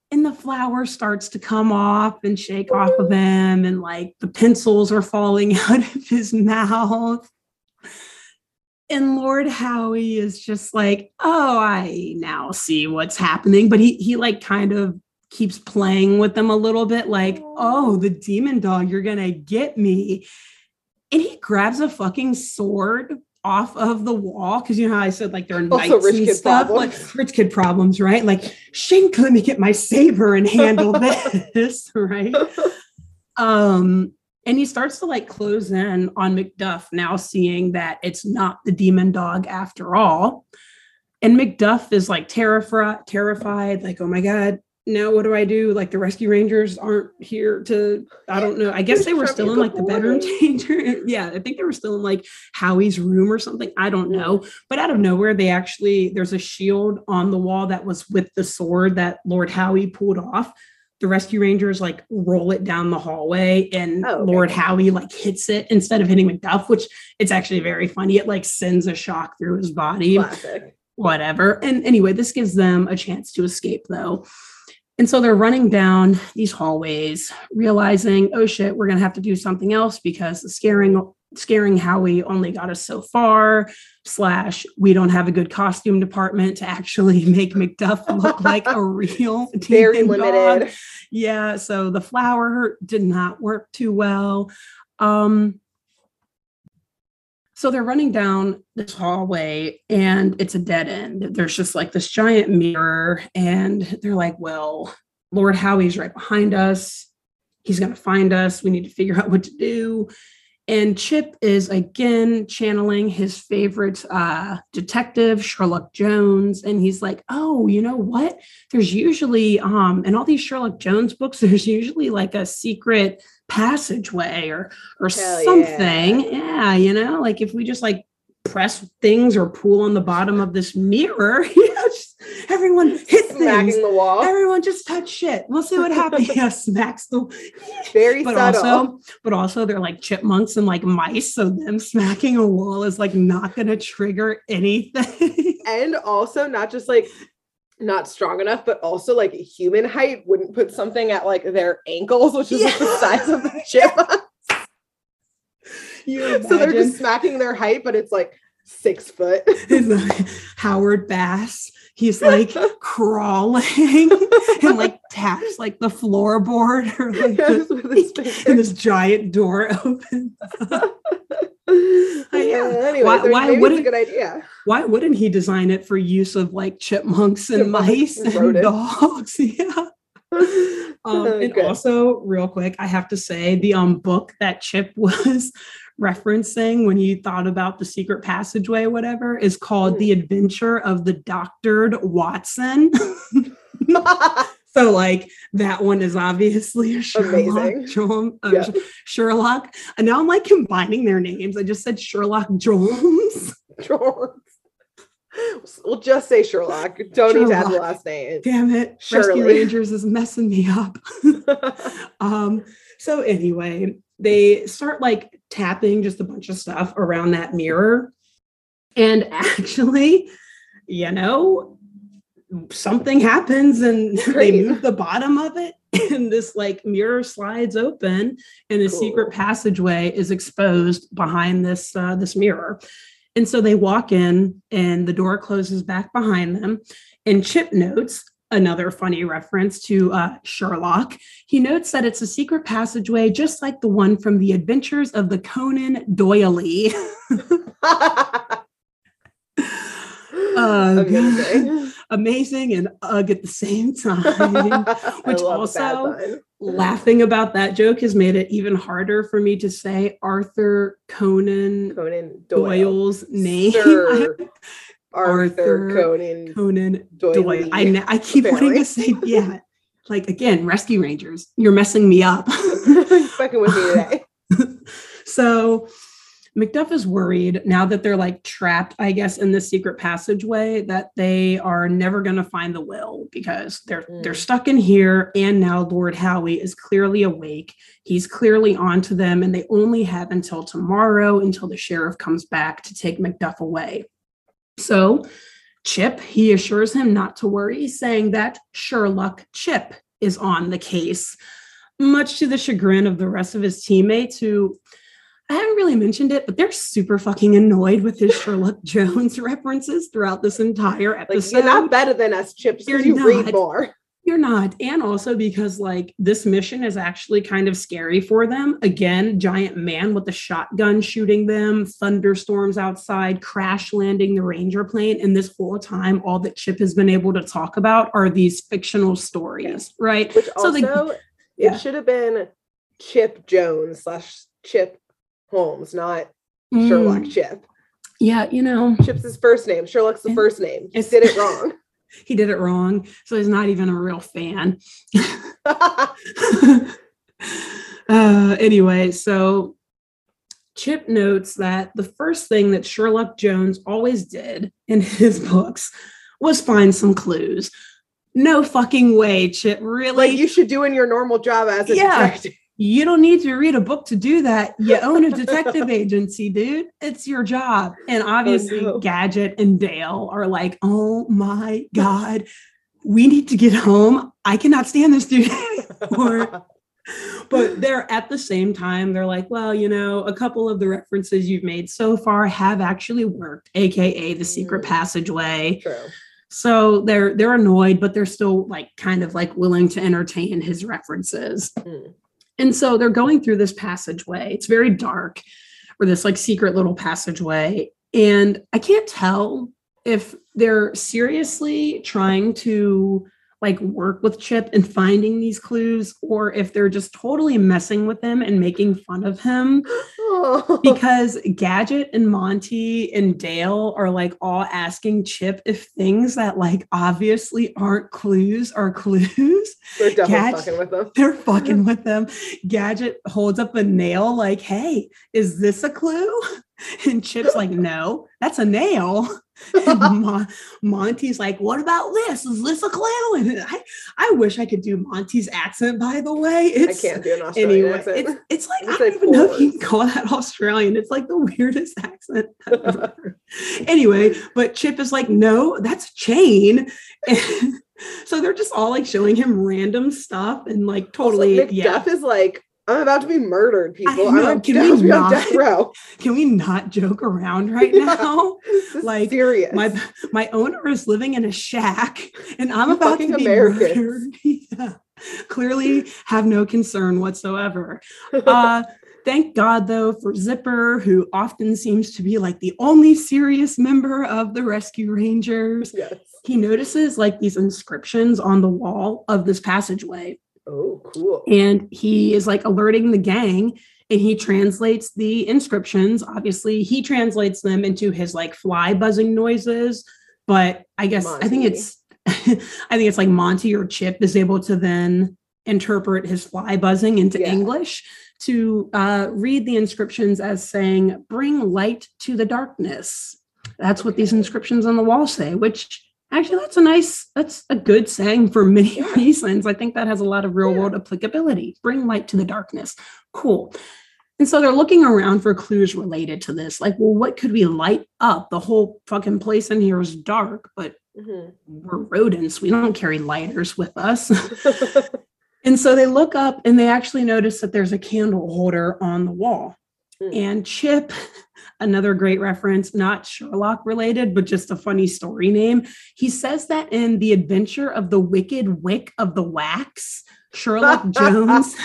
S2: And the flour starts to come off and shake off of him, and like the pencils are falling out of his mouth. And Lord Howie is just like, oh, I now see what's happening. But he he like kind of keeps playing with them a little bit, like, oh, the demon dog, you're gonna get me. And he grabs a fucking sword off of the wall because you know how I said like there are
S1: Also
S2: knights
S1: rich
S2: and
S1: kid
S2: stuff,
S1: problems.
S2: like rich kid problems, right? Like, Shank, let me get my saber and handle this, right? Um, and he starts to like close in on Macduff now, seeing that it's not the demon dog after all. And Macduff is like terrified, terrified, like, oh my God, now what do I do? Like the rescue rangers aren't here to, I don't know. I guess they were still in like the bedroom changer. yeah, I think they were still in like Howie's room or something. I don't know. But out of nowhere, they actually, there's a shield on the wall that was with the sword that Lord Howie pulled off the rescue rangers like roll it down the hallway and
S1: Oh, okay.
S2: Lord Howie like hits it instead of hitting McDuff, which it's actually very funny. It like sends a shock through his body,
S1: Classic.
S2: whatever. And anyway, this gives them a chance to escape though. And so they're running down these hallways, realizing, oh shit, we're gonna have to do something else because the scaring scaring Howie only got us so far. Slash, we don't have a good costume department to actually make Macduff look like a real
S1: Very
S2: demon dog.
S1: limited.
S2: Yeah, so the flour did not work too well. Um so they're running down this hallway and it's a dead end. There's just like this giant mirror and they're like, "Well, Lord Howie's right behind us. He's going to find us. We need to figure out what to do." And Chip is again channeling his favorite uh, detective, Sherlock Jones. And he's like, oh, you know what? There's usually, um, in all these Sherlock Jones books, there's usually like a secret passageway or or
S1: Hell
S2: something.
S1: yeah.
S2: Yeah. you know, like if we just like press things or pull on the bottom of this mirror, you know, everyone hit things.
S1: Smacking the wall.
S2: Everyone just touch shit. We'll see what happens. yeah, smacks the
S1: Very
S2: but
S1: subtle.
S2: also but also they're like chipmunks and like mice so them smacking a wall is like not going to trigger anything
S1: and also not just like not strong enough, but also like human height wouldn't put something at like their ankles, which is like, the size of the chipmunk.
S2: You
S1: so they're just smacking their height, but it's like six foot.
S2: Howard Bass. He's like crawling and like taps like the floorboard or like
S1: Yes,
S2: the, and this giant door opens. yeah.
S1: Anyway,
S2: Why-
S1: so
S2: why wouldn't-
S1: a good idea?
S2: Why wouldn't he design it for use of like chipmunks and
S1: Chipmunks
S2: mice
S1: and
S2: and dogs? Yeah. Um, and
S1: Good.
S2: also, real quick, I have to say the um book that Chip was referencing when you thought about the secret passageway, whatever, is called
S1: Hmm.
S2: The Adventure of the Doctored Watson. so, like that one is obviously a Sherlock uh,
S1: Yeah.
S2: Sherlock. And now I'm like combining their names. I just said Sherlock Jones.
S1: George. We'll just say Sherlock. Don't need to add the last name.
S2: Damn it. Rescue
S1: Shirley.
S2: Rangers is messing me up. um, so anyway, they start like tapping just a bunch of stuff around that mirror. And actually, you know, something happens and they move the bottom of it, and this like mirror slides open, and a secret passageway is exposed behind this uh, this mirror. And so they walk in, and the door closes back behind them. And Chip notes another funny reference to uh, Sherlock. He notes that it's a secret passageway, just like the one from the Adventures of the Conan Doily. Uh,
S1: Amazing.
S2: Amazing and ugh at the same time. Which also- Laughing about that joke has made it even harder for me to say Arthur Conan
S1: Conan Doyle.
S2: Doyle's name.
S1: Arthur,
S2: Arthur
S1: Conan
S2: Conan
S1: Doyle.
S2: Doyle. I, I keep wanting to say, yeah. Like again, Rescue Rangers, you're messing me up.
S1: fucking with me today.
S2: so Macduff is worried now that they're like trapped, I guess, in this secret passageway that they are never going to find the will because they're they're
S1: Mm.
S2: stuck in here. And now Lord Howie is clearly awake. He's clearly onto them, and they only have until tomorrow until the sheriff comes back to take Macduff away. So Chip, he assures him not to worry, saying that Sherlock Chip is on the case, much to the chagrin of the rest of his teammates who I haven't really mentioned it, but they're super fucking annoyed with his Sherlock Jones references throughout this entire
S1: Like
S2: episode.
S1: you're not better than us, Chips,
S2: You're
S1: you read more.
S2: You're not. And also because like this mission is actually kind of scary for them. Again, giant man with a shotgun shooting them, thunderstorms outside, crash landing the ranger plane. And this whole time, all that Chip has been able to talk about are these fictional stories, right?
S1: Which
S2: So
S1: also
S2: yeah.
S1: it should have been Chip Jones slash Chip Holmes, not Sherlock
S2: Mm,
S1: Chip.
S2: yeah, you know,
S1: Chip's his first name. Sherlock's the first name.
S2: It's-
S1: did it wrong.
S2: he did it wrong. So he's not even a real fan. uh, anyway, so Chip notes that the first thing that Sherlock Jones always did in his books was find some clues. No fucking way, Chip. Really?
S1: like you should do in your normal job as a
S2: Yeah.
S1: detective.
S2: You don't need to read a book to do that. You own a detective agency, dude. It's your job. And obviously,
S1: no.
S2: Gadget and Dale are like, oh my God, we need to get home. I cannot stand this dude anymore. but they're at the same time, they're like, well, you know, a couple of the references you've made so far have actually worked, aka the secret
S1: Mm.
S2: passageway.
S1: True.
S2: So they're they're annoyed, but they're still like kind of like willing to entertain his references.
S1: Mm.
S2: And so they're going through this passageway. It's very dark, or this like secret little passageway. And I can't tell if they're seriously trying to like work with Chip and finding these clues, or if they're just totally messing with him and making fun of him
S1: Oh.
S2: because Gadget and Monty and Dale are like all asking Chip if things that like obviously aren't clues are clues.
S1: They're definitely
S2: Catch-
S1: fucking with them.
S2: They're fucking with them. Gadget holds up a nail like, hey, is this a clue? And Chip's like, no, that's a nail. Mon- Monty's like, what about this? Is this a clown? And I, I wish I could do Monty's accent, by the way. It's,
S1: I can't do an Australian
S2: Anyway,
S1: accent.
S2: it's, it's like,
S1: You
S2: I don't even know if you can call that Australian. It's like the weirdest accent. I've ever heard. anyway, but Chip is like, no, that's a chain. And so they're just all like showing him random stuff and like totally,
S1: Also,
S2: yeah.
S1: Is like, I'm about to be murdered, people. I'm
S2: can we
S1: to be on
S2: not?
S1: death row.
S2: Can we not joke around right
S1: Yeah.
S2: now? Like,
S1: serious.
S2: My my owner is living in a shack, and I'm
S1: You
S2: about to be
S1: Americans.
S2: murdered. Yeah. Clearly, have no concern whatsoever. Uh, thank God, though, for Zipper, who often seems to be like the only serious member of the Rescue Rangers.
S1: yes.
S2: He notices like these inscriptions on the wall of this passageway,
S1: Oh, cool.
S2: and he is like alerting the gang and he translates the inscriptions obviously he translates them into his like fly buzzing noises but i guess i think it's i think it's like monty or chip is able to then interpret his fly buzzing into
S1: Yeah.
S2: english to uh, read the inscriptions as saying bring light to the darkness that's what these inscriptions on the wall say which actually that's a nice that's a good saying for many reasons i think that has a lot of real world applicability. Bring light to the darkness. Cool. And so they're looking around for clues related to this. Like well what could we light up? The whole fucking place in here is dark but
S1: Mhm.
S2: we're rodents. We don't carry lighters with us. And so they look up and they actually notice that there's a candle holder on the wall.
S1: Hmm.
S2: and chip another great reference not sherlock related but just a funny story name. He says that in the adventure of the wicked wick of the wax sherlock jones.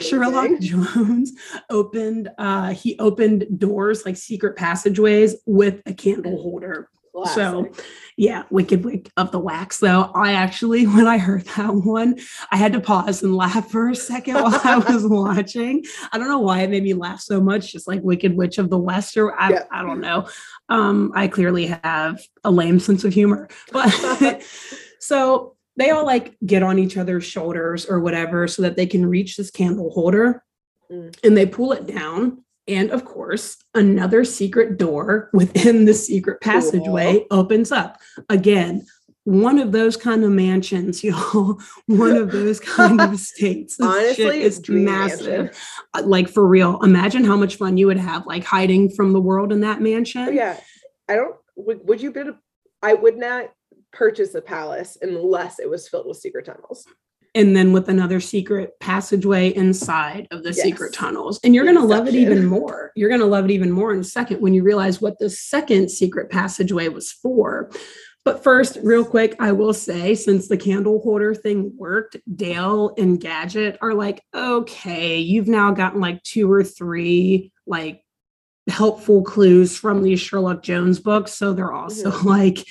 S2: Sherlock Jones opened uh he opened doors like secret passageways with a candle holder. So yeah, Wicked Wick of the Wax. Though I actually, when I heard that one, I had to pause and laugh for a second while I was watching. I don't know why it made me laugh so much, just like Wicked Witch of the West, or I,
S1: Yeah.
S2: I don't know. Um, I clearly have a lame sense of humor. But so they all like get on each other's shoulders or whatever so that they can reach this candle holder
S1: Mm.
S2: and they pull it down. And of course, another secret door within the secret passageway opens up. Again, one of those kind of mansions, y'all. One of those kind of states.
S1: Honestly,
S2: is massive.
S1: mansion.
S2: Uh, Like for real. Imagine how much fun you would have, like hiding from the world in that mansion.
S1: Oh, yeah. I don't would, would you bid I would not purchase a palace unless it was filled with secret tunnels.
S2: And then with another secret passageway inside of the secret tunnels. And you're going to love it even more. You're going to love it even more in a second when you realize what the second secret passageway was for. But first, real quick, I will say since the candle holder thing worked, Dale and Gadget are like, okay, you've now gotten like two or three like helpful clues from these Sherlock Jones books. So they're also
S1: Mhm.
S2: like,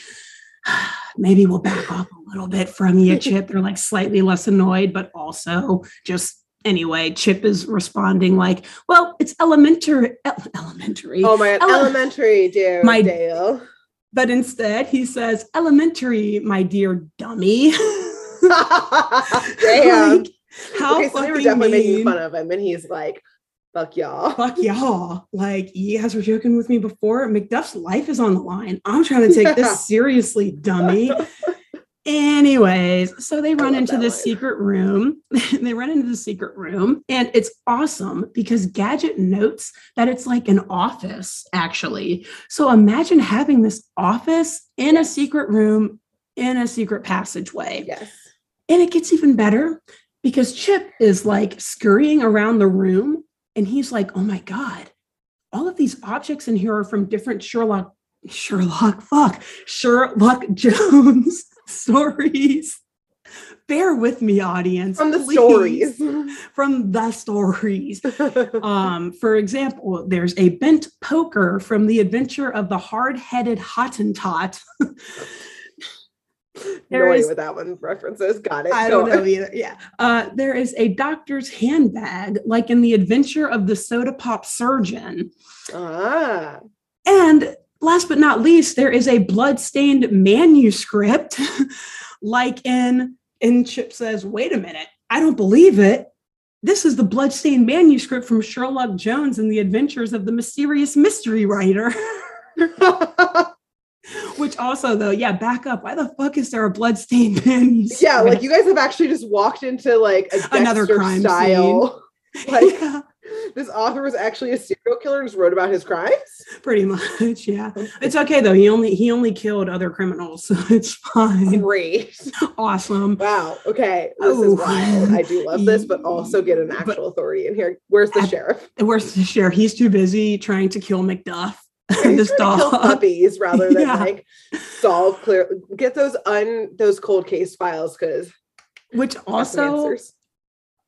S2: maybe we'll back off a little bit from you, Chip. They're like slightly less annoyed, but also just anyway, Chip is responding like, well, it's elementary, ele- elementary.
S1: Oh my god,
S2: Ele-
S1: elementary, dear
S2: My-
S1: Dale.
S2: But instead, he says, elementary, my dear dummy.
S1: Damn.
S2: Like, how
S1: okay, so they were definitely making fun of him, and he's like, "Fuck y'all."
S2: Fuck y'all. Like, you guys were joking with me before. Macduff's life is on the line. I'm trying to take
S1: Yeah.
S2: this seriously, dummy. Anyways, so they run into this
S1: line.
S2: secret room. they run into the secret room, and it's awesome because Gadget notes that it's like an office, actually. So imagine having this office in a secret room in a secret passageway.
S1: Yes.
S2: And it gets even better because Chip is like scurrying around the room and he's like, oh my God, all of these objects in here are from different Sherlock, Sherlock, fuck, Sherlock Jones stories. Bear with me, audience.
S1: From the
S2: please.
S1: stories.
S2: From the stories. Um, for example, there's a bent poker from the adventure of the hard-headed Hottentot.
S1: no
S2: there
S1: idea what that one references. Got it.
S2: I don't know either. Yeah. Uh, there is a doctor's handbag, like in the adventure of the soda pop surgeon.
S1: Ah.
S2: And last but not least, there is a blood-stained manuscript, like in, and Chip says, wait a minute, I don't believe it. this is the bloodstained manuscript from Sherlock Jones and the Adventures of the Mysterious Mystery Writer. Which also, though, yeah, back up. Why the fuck is there a bloodstained manuscript?
S1: yeah, like you guys have actually just walked into like a
S2: Another crime
S1: style. Like
S2: Yeah,
S1: this author was actually a serial killer and just wrote about his crimes.
S2: pretty much. Yeah, it's okay though. He only he only killed other criminals, so it's fine.
S1: Great.
S2: Awesome.
S1: Wow. Okay. This
S2: Oh.
S1: is wild. I do love this, but also get an
S2: But-
S1: actual authority in here. Where's the
S2: Ab-
S1: sheriff?
S2: Where's the sheriff? He's too busy trying to kill McDuff. This
S1: kill puppies rather than
S2: Yeah.
S1: like solve clear get those un those cold case files because
S2: Which also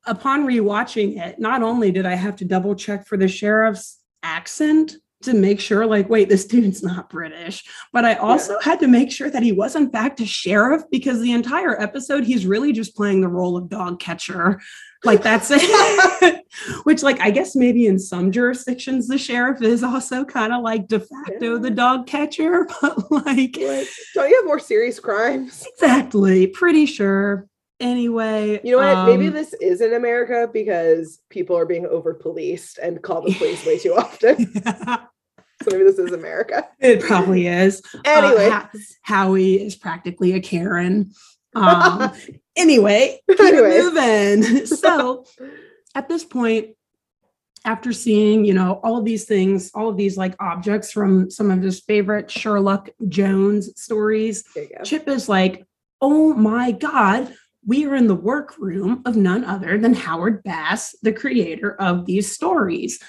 S2: upon rewatching it, not only did I have to double check for the sheriff's accent to make sure, like, wait, this dude's not British, but I also had to make sure that he was, in fact, a sheriff because the entire episode, he's really just playing the role of dog catcher. Like, that's it. Which, like, I guess maybe in some jurisdictions, the sheriff is also kind of like de facto the dog catcher, but like,
S1: like, don't you have more serious crimes?
S2: exactly, pretty sure. Anyway,
S1: You know what? Maybe
S2: um,
S1: this is in America because people are being over policed and call the police way too often. So maybe this is America.
S2: It probably is.
S1: Anyway,
S2: Uh, Howie is practically a Karen. Um, anyway,
S1: Anyway.
S2: moving. So at this point, after seeing, you know, all of these things, all of these like objects from some of his favorite Sherlock Jones stories,
S1: there you go.
S2: Chip is like, oh my God, we are in the workroom of none other than Howard Bass, the creator of these stories.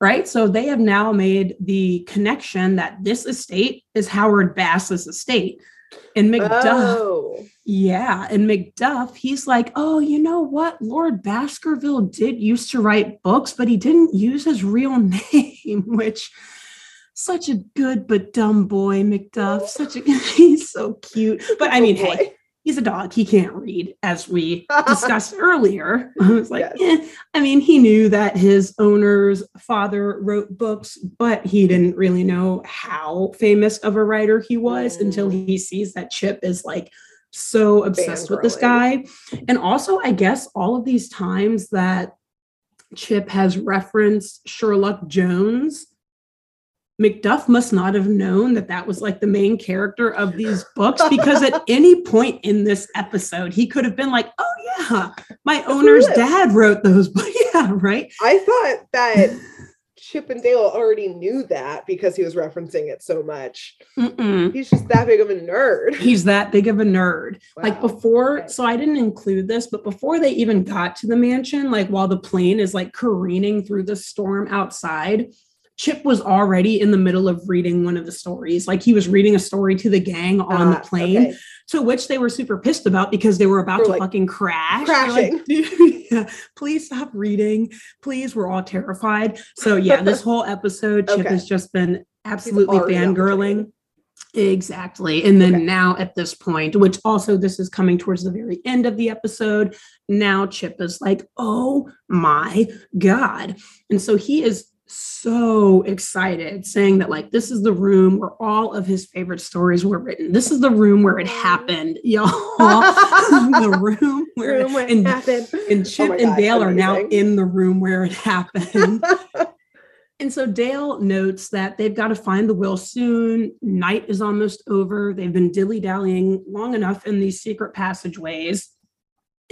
S2: Right. So they have now made the connection that this estate is Howard Bass's estate. And McDuff,
S1: Oh,
S2: yeah. And McDuff, he's like, oh, you know what? Lord Baskerville did used to write books, but he didn't use his real name, which such a good but dumb boy, McDuff. Such a he's so cute. But I
S1: Oh,
S2: mean, hey. He's a dog. He can't read, as we discussed earlier. I was like,
S1: Yes.
S2: eh. I mean, he knew that his owner's father wrote books, but he didn't really know how famous of a writer he was until
S1: Mm.
S2: he sees that Chip is like so obsessed with this guy. And also, I guess all of these times that Chip has referenced Sherlock Jones. McDuff must not have known that that was like the main character of these books because at any point in this episode, he could have been like, Oh, yeah, my owner's dad wrote those books. Yeah, right.
S1: I thought that Chip and Dale already knew that because he was referencing it so much.
S2: Mm-mm.
S1: He's just that big of a nerd.
S2: He's that big of a nerd. Like before,
S1: Okay.
S2: so I didn't include this, but before they even got to the mansion, like while the plane is like careening through the storm outside, Chip was already in the middle of reading one of the stories. Like he was reading a story to the gang on the
S1: Ah,
S2: plane,
S1: okay.
S2: to which they were super pissed about because they were about
S1: They
S2: to
S1: like,
S2: fucking crash. Like,
S1: crashing.
S2: "Dude, yeah, please stop reading. Please, we're all terrified. So yeah, this whole episode, Chip
S1: Okay.
S2: has just been absolutely fangirling. Exactly. And then
S1: Okay.
S2: now at this point, which also this is coming towards the very end of the episode, now Chip is like, oh my God. And so he is so excited, saying that, like, this is the room where all of his favorite stories were written. This is the room where it happened, y'all. the room where
S1: Room where it
S2: and,
S1: happened.
S2: and oh Chip
S1: my
S2: and
S1: God,
S2: Dale are now in the room where it happened. And so Dale notes that they've got to find the will soon. Night is almost over. They've been dilly dallying long enough in these secret passageways.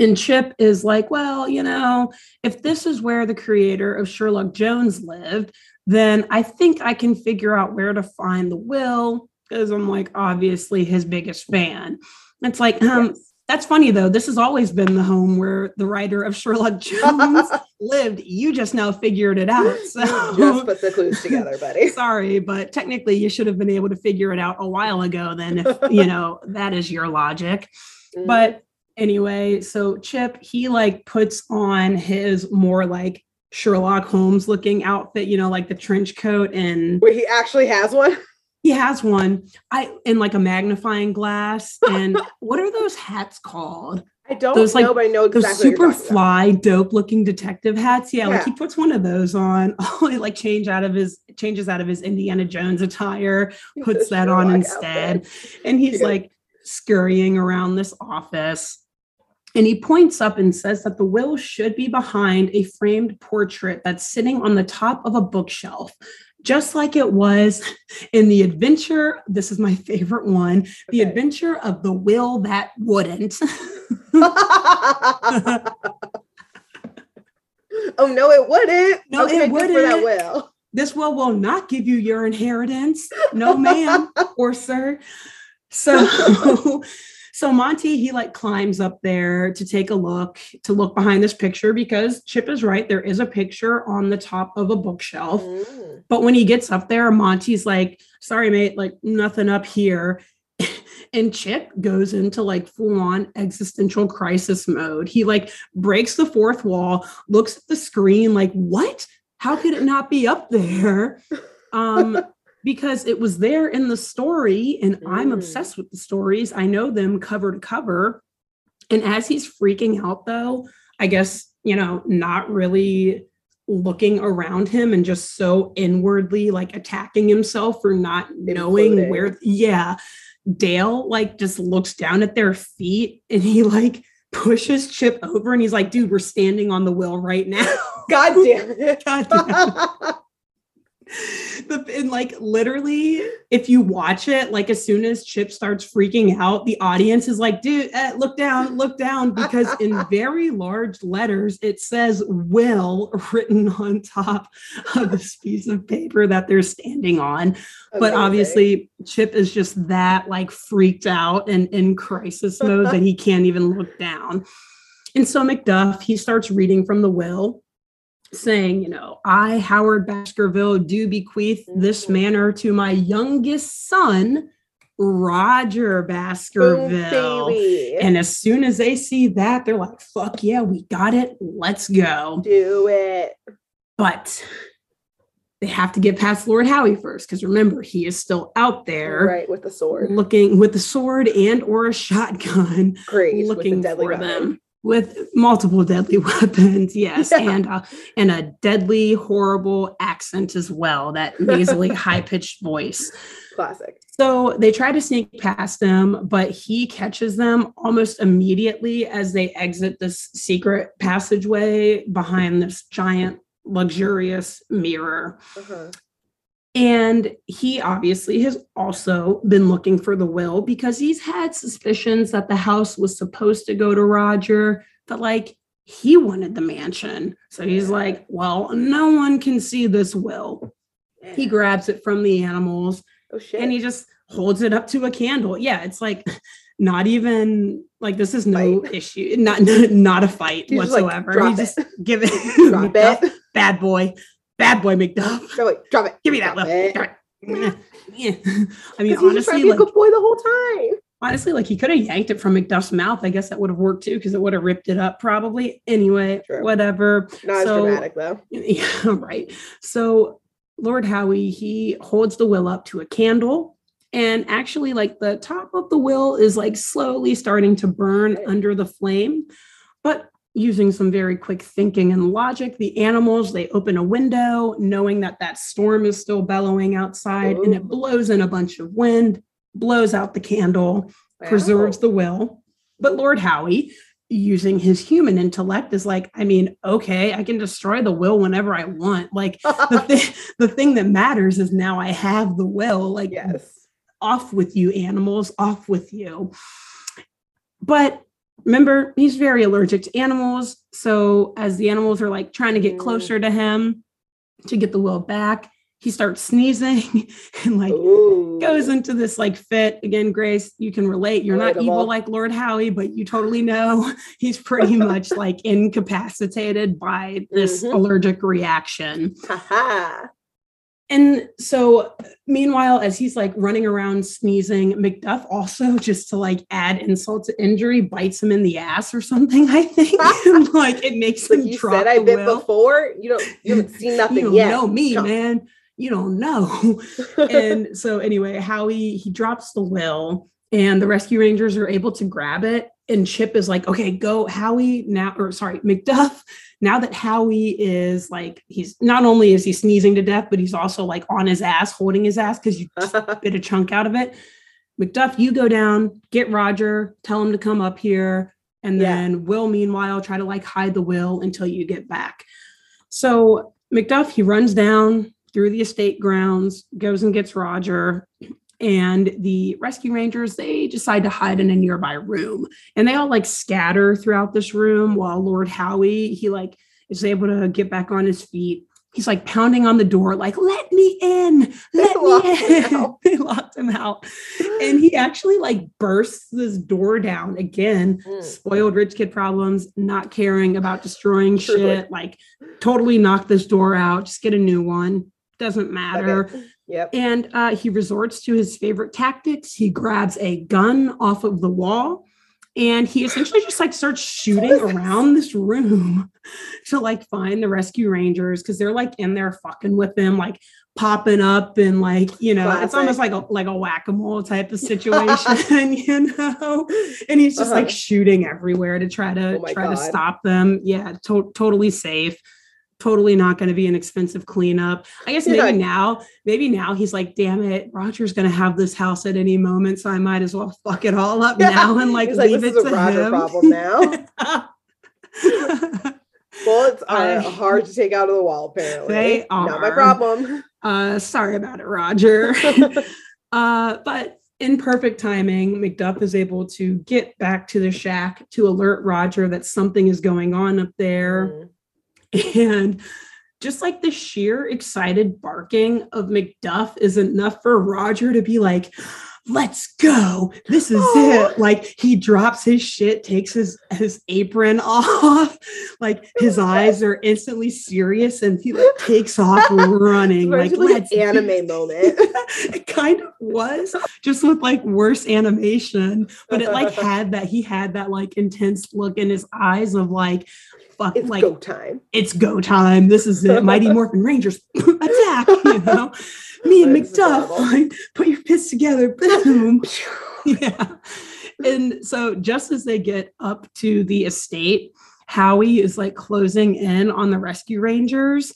S2: And Chip is like, well, you know, if this is where the creator of Sherlock Jones lived, then I think I can figure out where to find the will because I'm like, obviously, his biggest fan. It's like, um,
S1: Yes.
S2: that's funny though. This has always been the home where the writer of Sherlock Jones lived. You just now figured it out. So
S1: just put the clues together, buddy.
S2: sorry, but technically you should have been able to figure it out a while ago then if you know that is your logic.
S1: Mm.
S2: But anyway, so Chip, he like puts on his more like Sherlock Holmes looking outfit, you know, like the trench coat and
S1: wait, he actually has one.
S2: he has one. I in like a magnifying glass. And what are those hats called?
S1: I don't
S2: Those, like,
S1: know, but I know
S2: those
S1: exactly. what
S2: super
S1: about.
S2: fly dope looking detective hats yeah, like he puts one of those on oh, he like change out of his changes out of his indiana jones attire puts that on instead
S1: outfit.
S2: and he's
S1: Yeah.
S2: like scurrying around this office And he points up and says that the will should be behind a framed portrait that's sitting on the top of a bookshelf, just like it was in the adventure. This is my favorite one the adventure of the will that wouldn't.
S1: oh no, it wouldn't.
S2: No, it
S1: good for that will.
S2: this will will not give you your inheritance. No, ma'am or sir. So so Monty he like climbs up there to take a look, to look behind this picture because Chip is right. There is a picture on the top of a bookshelf.
S1: Mm.
S2: But when he gets up there, Monty's like, sorry, mate, like nothing up here. And Chip goes into like full on existential crisis mode. He like breaks the fourth wall, looks at the screen, like, what? How could it not be up there? Um, because it was there in the story, and I'm
S1: Mm.
S2: obsessed with the stories. I know them cover to cover. And as he's freaking out, though, I guess, you know, not really looking around him and just so inwardly like attacking himself for not knowing where, yeah. Dale like just looks down at their feet and he like pushes Chip over and he's like, dude, we're standing on the will right now.
S1: God damn it.
S2: God damn. the, and like literally, if you watch it, like as soon as Chip starts freaking out, the audience is like, dude, eh, look down, look down, because in very large letters it says will written on top of this piece of paper that they're standing on. But obviously, Chip is just that like freaked out and in crisis mode that he can't even look down. And so Macduff, he starts reading from the will, saying, you know, I, Howard Baskerville, do bequeath this
S1: Mhm.
S2: manor to my youngest son, Roger Baskerville. And as soon as they see that, they're like, fuck yeah, we got it. Let's go.
S1: do it.
S2: But they have to get past Lord Howie first, because remember, he is still out there
S1: Right with the sword.
S2: looking with the sword and or a shotgun
S1: Great.
S2: looking
S1: deadly
S2: for
S1: weapon.
S2: them with multiple deadly weapons yes
S1: Yeah.
S2: and uh, and a deadly horrible accent as well that nasally high-pitched voice
S1: Classic.
S2: so they try to sneak past them but he catches them almost immediately as they exit this secret passageway behind this giant luxurious mirror
S1: Uh-huh.
S2: And he obviously has also been looking for the will because he's had suspicions that the house was supposed to go to Roger, but like he wanted the mansion. So he's like, well, no one can see this will. He grabs it from the animals
S1: Oh
S2: and he just holds it up to a candle. Yeah, it's like not even like this is no
S1: Fight.
S2: issue, not not a fight
S1: He's just like,
S2: whatsoever.
S1: "Drop
S2: he just give it
S1: Drop it.
S2: bad boy, bad boy McDuff.
S1: Go wait, drop it.
S2: Give me that
S1: Drop it.
S2: Drop it. Yeah. I mean,
S1: he's just trying
S2: honestly,
S1: be a
S2: like
S1: good boy the whole time.
S2: honestly, like he could have yanked it from McDuff's mouth. I guess that would have worked too, because it would have ripped it up probably. Anyway,
S1: True.
S2: whatever.
S1: Not
S2: So-
S1: as dramatic though.
S2: Yeah, right. So Lord Howie, he holds the will up to a candle. And actually, like the top of the will is like slowly starting to burn
S1: Right.
S2: under the flame. But using some very quick thinking and logic, the animals they open a window, knowing that that storm is still bellowing outside, and it blows in a bunch of wind, blows out the candle, preserves the will. But Lord Howie, using his human intellect, is like, I mean, okay, I can destroy the will whenever I want. Like the thing, the thing that matters is now I have the will. Like
S1: yes.
S2: off with you, animals, off with you. But remember, he's very allergic to animals. So as the animals are like trying to get
S1: Mm.
S2: closer to him to get the will back, he starts sneezing and like
S1: Ooh.
S2: goes into this like fit again grace you can relate you're not evil like lord howie but you totally know he's pretty much like incapacitated by this
S1: Mhm.
S2: allergic reaction. And so meanwhile as he's like running around sneezing macduff also just to like add insult to injury bites him in the ass or something i think like it makes
S1: Like
S2: him
S1: you
S2: drop
S1: said I
S2: the
S1: bit
S2: will.
S1: before. You don't you haven't seen nothing
S2: you don't
S1: yet.
S2: know me
S1: Jump.
S2: man you don't know and so anyway howie he drops the will and the rescue rangers are able to grab it and chip is like okay go howie now or sorry macduff now that howie is like he's not only is he sneezing to death but he's also like on his ass holding his ass because you bit a chunk out of it macduff you go down get roger tell him to come up here And
S1: Yeah.
S2: then Will, meanwhile, try to like hide the will until you get back. So Macduff, he runs down through the estate grounds, goes and gets Roger. And the rescue rangers, they decide to hide in a nearby room. And they all like scatter throughout this room while Lord Howie, he like is able to get back on his feet. He's like pounding on the door, like, let me in, let
S1: locked
S2: me
S1: him
S2: in.
S1: out.
S2: they locked him out. And he actually like bursts this door down again.
S1: Mm.
S2: Spoiled rich kid problems, not caring about destroying shit, like totally knock this door out, just get a new one. Doesn't matter.
S1: Okay. Yep.
S2: And uh, he resorts to his favorite tactics. He grabs a gun off of the wall and he essentially just like starts shooting around this room to like find the rescue rangers because they're like in there fucking with him, like popping up and like, you know, it's almost like a like a whack-a-mole type of situation, you know. And he's just like
S1: Uh-huh.
S2: shooting everywhere to try to
S1: Oh
S2: try to stop them. Yeah, to- totally safe totally not going to be an expensive cleanup. I guess maybe
S1: Yeah.
S2: now, maybe now he's like, damn it, Roger's going to have this house at any moment, so I might as well fuck it all up
S1: Yeah.
S2: now and like
S1: He's like,
S2: leave
S1: this
S2: it
S1: is a
S2: to
S1: Roger
S2: him.
S1: problem now. Bullets are hard to take out of the wall, apparently.
S2: They
S1: Not my problem.
S2: uh, sorry about it, Roger. uh, but in perfect timing, McDuff is able to get back to the shack to alert Roger that something is going on up there.
S1: Mm.
S2: And just like the sheer excited barking of Macduff is enough for Roger to be like, let's go. This is
S1: Aw.
S2: it. Like he drops his shit, takes his, his apron off. Like his eyes are instantly serious and he like takes off running. Like,
S1: like, an anime moment.
S2: it kind of was just with like worse animation, but it like had that he had that like intense look in his eyes of like fuck
S1: It's
S2: like
S1: go time.
S2: it's go time. This is it. Mighty Morphin Rangers attack, you know. Me and McDuff, like, put your fists together, boom. yeah. And so just as they get up to the estate, Howie is like closing in on the rescue rangers.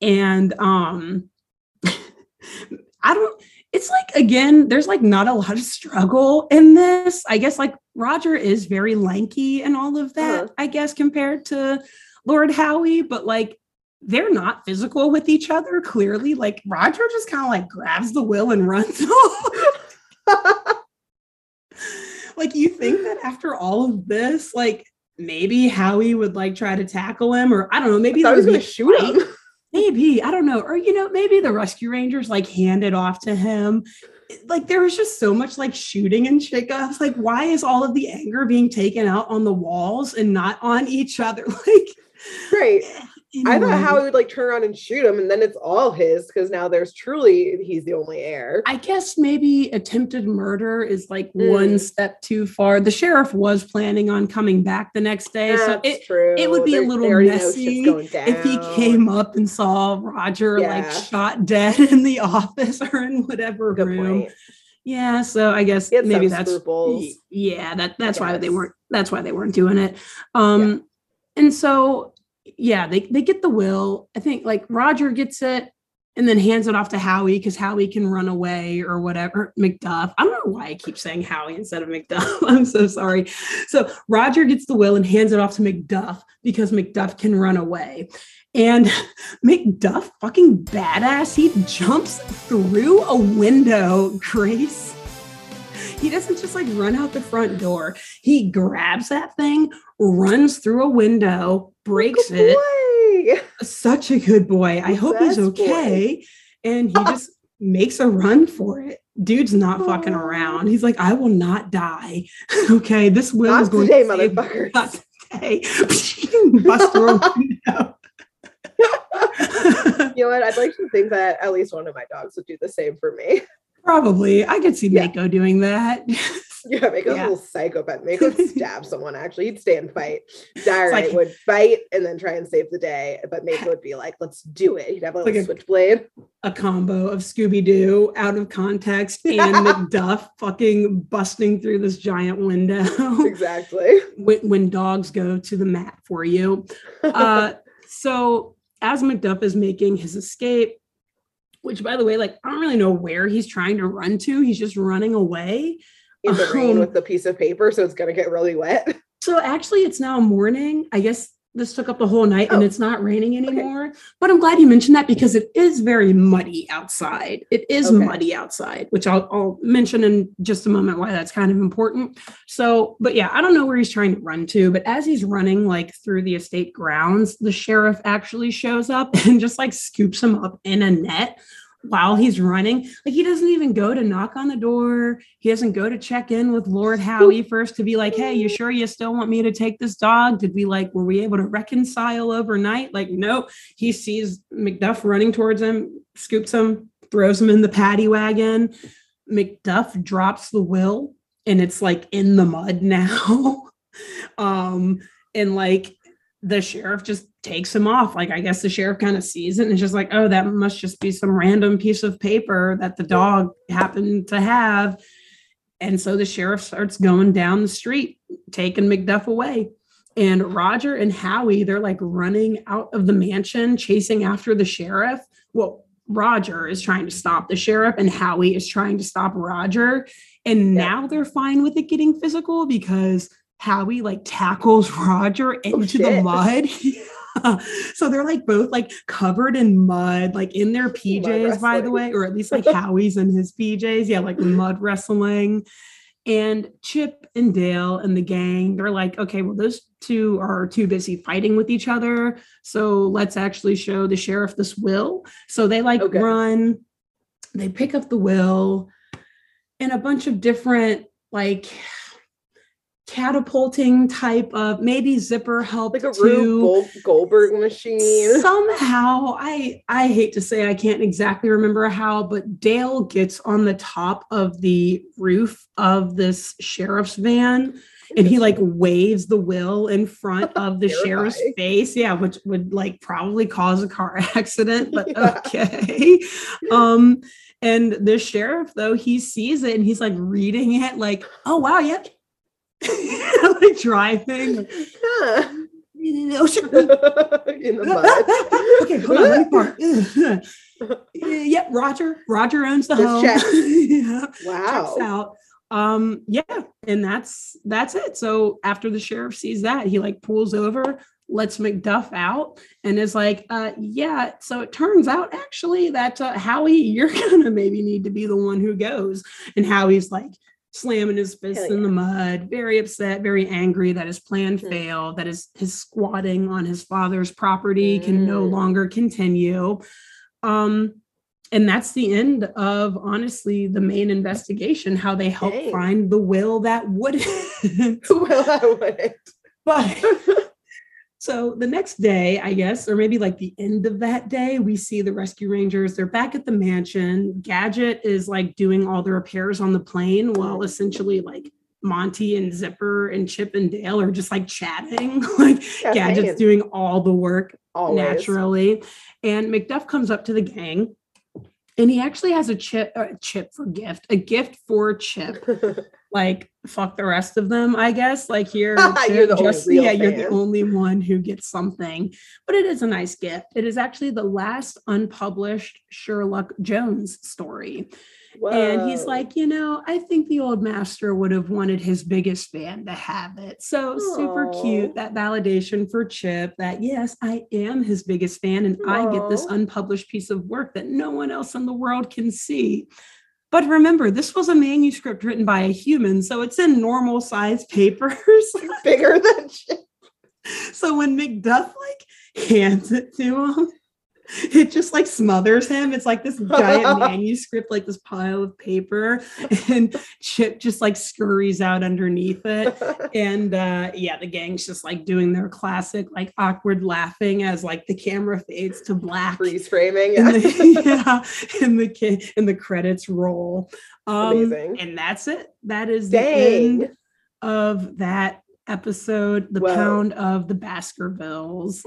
S2: And um I don't it's like again, there's like not a lot of struggle in this. I guess like Roger is very lanky and all of that,
S1: Uh-huh.
S2: I guess, compared to Lord Howie, but like they're not physical with each other clearly. Like Roger just kind of like grabs the will and runs off. like you think that after all of this, like maybe Howie would like try to tackle him, or I don't know, maybe
S1: I
S2: there
S1: was
S2: gonna
S1: shoot him.
S2: Maybe, I don't know. Or, you know, maybe the rescue rangers like hand it off to him. Like there was just so much like shooting and shit. I was like, why is all of the anger being taken out on the walls and not on each other? Like,
S1: Right. Eh, I thought
S2: anyway.
S1: Howie would like turn around and shoot him, and then it's all his because now there's truly he's the only heir.
S2: I guess maybe attempted murder is like one
S1: Mm.
S2: step too far. The sheriff was planning on coming back the next day. so it,
S1: true.
S2: it would be a little
S1: they already know shit's
S2: messy if he came up and saw Roger like shot dead in the office or in whatever
S1: Good
S2: room.
S1: point.
S2: Yeah, so I guess maybe that's
S1: scruples.
S2: yeah, that that's why they weren't that's why they weren't doing it. Um and so yeah, they they get the will. I think like Roger gets it and then hands it off to Howie because Howie can run away or whatever. Macduff. I don't know why I keep saying Howie instead of Macduff. I'm so sorry. So Roger gets the will and hands it off to Macduff because Macduff can run away. And Macduff, fucking badass, he jumps through a window, Grace. He doesn't just like run out the front door. He grabs that thing, runs through a window, breaks
S1: Good
S2: it.
S1: boy.
S2: Such a good boy. I hope he's
S1: Best boy.
S2: okay. And he ah. just makes a run for it. Dude's not fucking around. He's like, I will not die. okay, this will is going
S1: today,
S2: to
S1: motherfuckers.
S2: Not today. Bust through a window.
S1: You know what? I'd like to think that at least one of my dogs would do the same for me.
S2: Probably. I could see
S1: Yeah.
S2: Mako doing that.
S1: Yeah, Mako's
S2: Yeah.
S1: a little psychopath. Mako would stab someone, actually. He'd stay and fight. Dire
S2: like-
S1: would fight and then try and save the day. But Mako would be like, let's do it. He'd have a
S2: Like a-
S1: switchblade.
S2: a combo of Scooby Doo out of context and Macduff fucking busting through this giant window
S1: Exactly.
S2: when, when dogs go to the mat for you. Uh, so as Macduff is making his escape, which by the way, like I don't really know where he's trying to run to. He's just running away.
S1: In the rain
S2: Um,
S1: with the piece of paper, so it's gonna get really wet.
S2: So actually, it's now morning. I guess this took up the whole night and
S1: Oh.
S2: it's not raining anymore. But I'm glad you mentioned that because it is very muddy outside. It is
S1: Okay.
S2: muddy outside, which I'll, I'll mention in just a moment why that's kind of important. So, but yeah, I don't know where he's trying to run to, but as he's running like through the estate grounds, the sheriff actually shows up and just like scoops him up in a net while he's running. Like he doesn't even go to knock on the door. He doesn't go to check in with Lord Howie first to be like, "Hey, you sure you still want me to take this dog? Did we like were we able to reconcile overnight?" Like, nope. He sees McDuff running towards him, scoops him, throws him in the paddy wagon. McDuff drops the will and it's like in the mud now. um and like the sheriff just takes him off. Like, I guess the sheriff kind of sees it and is just like, oh, that must just be some random piece of paper that the dog happened to have. And so the sheriff starts going down the street, taking McDuff away. And Roger and Howie, they're like running out of the mansion, chasing after the sheriff. Well, Roger is trying to stop the sheriff, and Howie is trying to stop Roger. And
S1: Yeah.
S2: now they're fine with it getting physical because Howie like tackles Roger oh, into the mud. So they're like both like covered in mud, like in their PJs, by the way, or at least like Howie's in his PJs. Yeah, like mud wrestling. And Chip and Dale and the gang, they're like, okay, well, those two are too busy fighting with each other. So let's actually show the sheriff this will. So they like
S1: Okay.
S2: run, they pick up the will and a bunch of different like catapulting type of maybe zipper help
S1: Like a Rube Gold- Goldberg machine.
S2: somehow i i hate to say i can't exactly remember how but dale gets on the top of the roof of this sheriff's van and he like waves the will in front of the sheriff's face yeah which would like probably cause a car accident but
S1: Yeah.
S2: okay um and the sheriff though he sees it and he's like reading it like oh wow yep like driving
S1: Huh.
S2: oh, ocean.
S1: in the mud.
S2: okay, hold on. Let me park. Yeah, yep, Roger. Roger owns the
S1: This
S2: home. yeah,
S1: Wow.
S2: checks out. Um, yeah, and that's that's it. So after the sheriff sees that, he like pulls over, lets McDuff out, and is like, uh, yeah. So it turns out actually that uh, Howie, you're gonna maybe need to be the one who goes. And Howie's like slamming his fist
S1: Hell
S2: in the mud, very upset, very angry that his plan
S1: Hmm.
S2: failed, that his his squatting on his father's property can no
S1: Mm.
S2: longer continue. Um, and that's the end of honestly the main investigation, how they help find the will that wouldn't.
S1: well, I wouldn't.
S2: but so the next day, I guess, or maybe like the end of that day, we see the rescue rangers. They're back at the mansion. Gadget is like doing all the repairs on the plane while essentially like Monty and Zipper and Chip and Dale are just like chatting. like
S1: Yeah,
S2: Gadget's doing all the work
S1: Always.
S2: naturally. And Macduff comes up to the gang and he actually has a chip, a chip for gift, a gift for Chip. Like, fuck the rest of them, I guess. Like, here,
S1: You're the only real
S2: yeah, you're the only one who gets something. But it is a nice gift. It is actually the last unpublished Sherlock Jones story. And he's like, you know, I think the old master would have wanted his biggest fan to have it. So super cute. That validation for Chip that, yes, I am his biggest fan and I get this
S1: unpublished
S2: piece of work that no one else in the world can see. But remember, this was a manuscript written by a human, so it's in normal size papers.
S1: bigger than shit.
S2: so when Macduff like hands it to him, it just like smothers him. It's like this giant manuscript, like this pile of paper, and Chip just like scurries out underneath it. And uh yeah, the gang's just like doing their classic, like awkward laughing as like the camera fades to black.
S1: Freeze framing.
S2: And
S1: Yeah.
S2: the, yeah, and the ki- and the credits roll. Um,
S1: Amazing.
S2: and that's it. That is the end of that episode, the
S1: Whoa.
S2: pound of the Baskervilles.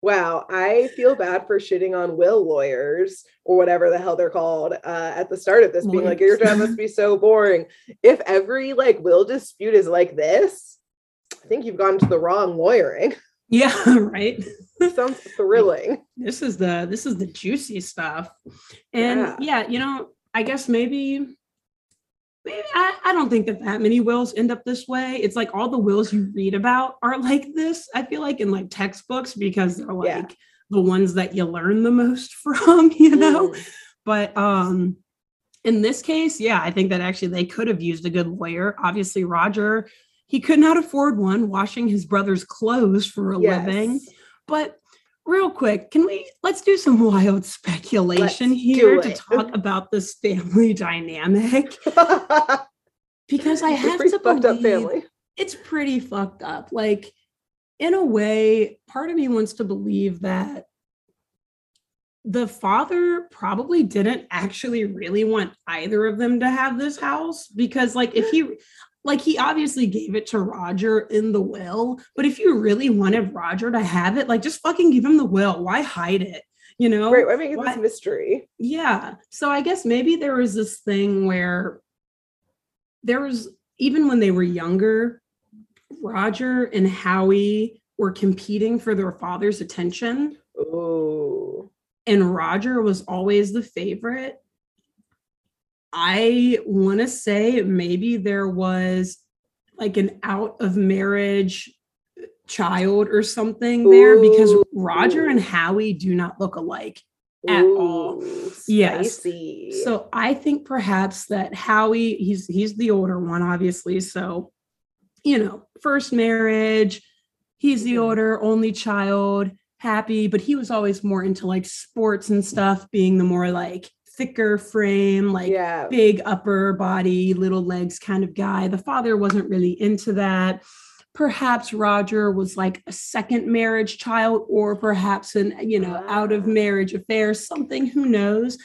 S1: Wow, I feel bad for shitting on will lawyers or whatever the hell they're called uh, at the start of this, being like, your job must be so boring. If every like will dispute is like this, I think you've gone to the wrong lawyering.
S2: yeah, right.
S1: Sounds thrilling.
S2: This is the this is the juicy stuff. And
S1: Yeah.
S2: yeah, you know, I guess maybe I, I don't think that that many wills end up this way. It's like all the wills you read about are like this. I feel like in like textbooks because they're like
S1: Yeah.
S2: the ones that you learn the most from, you know.
S1: Mm.
S2: But um in this case, yeah, I think that actually they could have used a good lawyer. Obviously, Roger, he could not afford one washing his brother's clothes for a living. But real quick, can we let's do some wild speculation
S1: Let's
S2: here to talk about this family dynamic? Because I have to
S1: fucked up family.
S2: it's pretty fucked up. Like, in a way, part of me wants to believe that the father probably didn't actually really want either of them to have this house because, like, if hmm. he like he obviously gave it to Roger in the will, but if you really wanted Roger to have it, like just fucking give him the will. Why hide it? You know?
S1: Right, why make it this mystery?
S2: Yeah. So I guess maybe there was this thing where there was, even when they were younger, Roger and Howie were competing for their father's attention,
S1: Oh.
S2: and Roger was always the favorite. I want to say maybe there was like an out of marriage child or something there because. Roger and Howie do not look alike. At all.
S1: Ooh,
S2: Yes.
S1: spicy.
S2: So I think perhaps that Howie, he's he's the older one, obviously. So, you know, first marriage, he's the
S1: Mhm.
S2: older, only child, happy, but he was always more into like sports and stuff, being the more like thicker frame, like
S1: yeah.
S2: big upper body, little legs kind of guy. The father wasn't really into that. Perhaps Roger was like a second marriage child, or perhaps an, you know, out of
S1: Ah.
S2: marriage affair, something, who knows?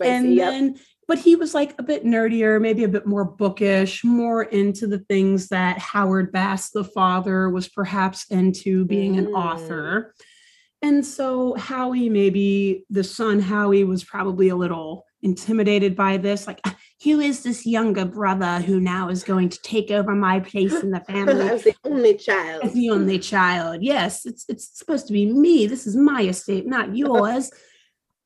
S2: and
S1: yep.
S2: then but he was like a bit nerdier maybe a bit more bookish more into the things that howard bass the father was perhaps into being an
S1: Mm.
S2: author and so howie maybe the son howie was probably a little intimidated by this like "Ah, who is this younger brother who now is going to take over my place in the family?
S1: I was the only child.
S2: as the only child. Yes, it's it's supposed to be me. This is my estate, not yours.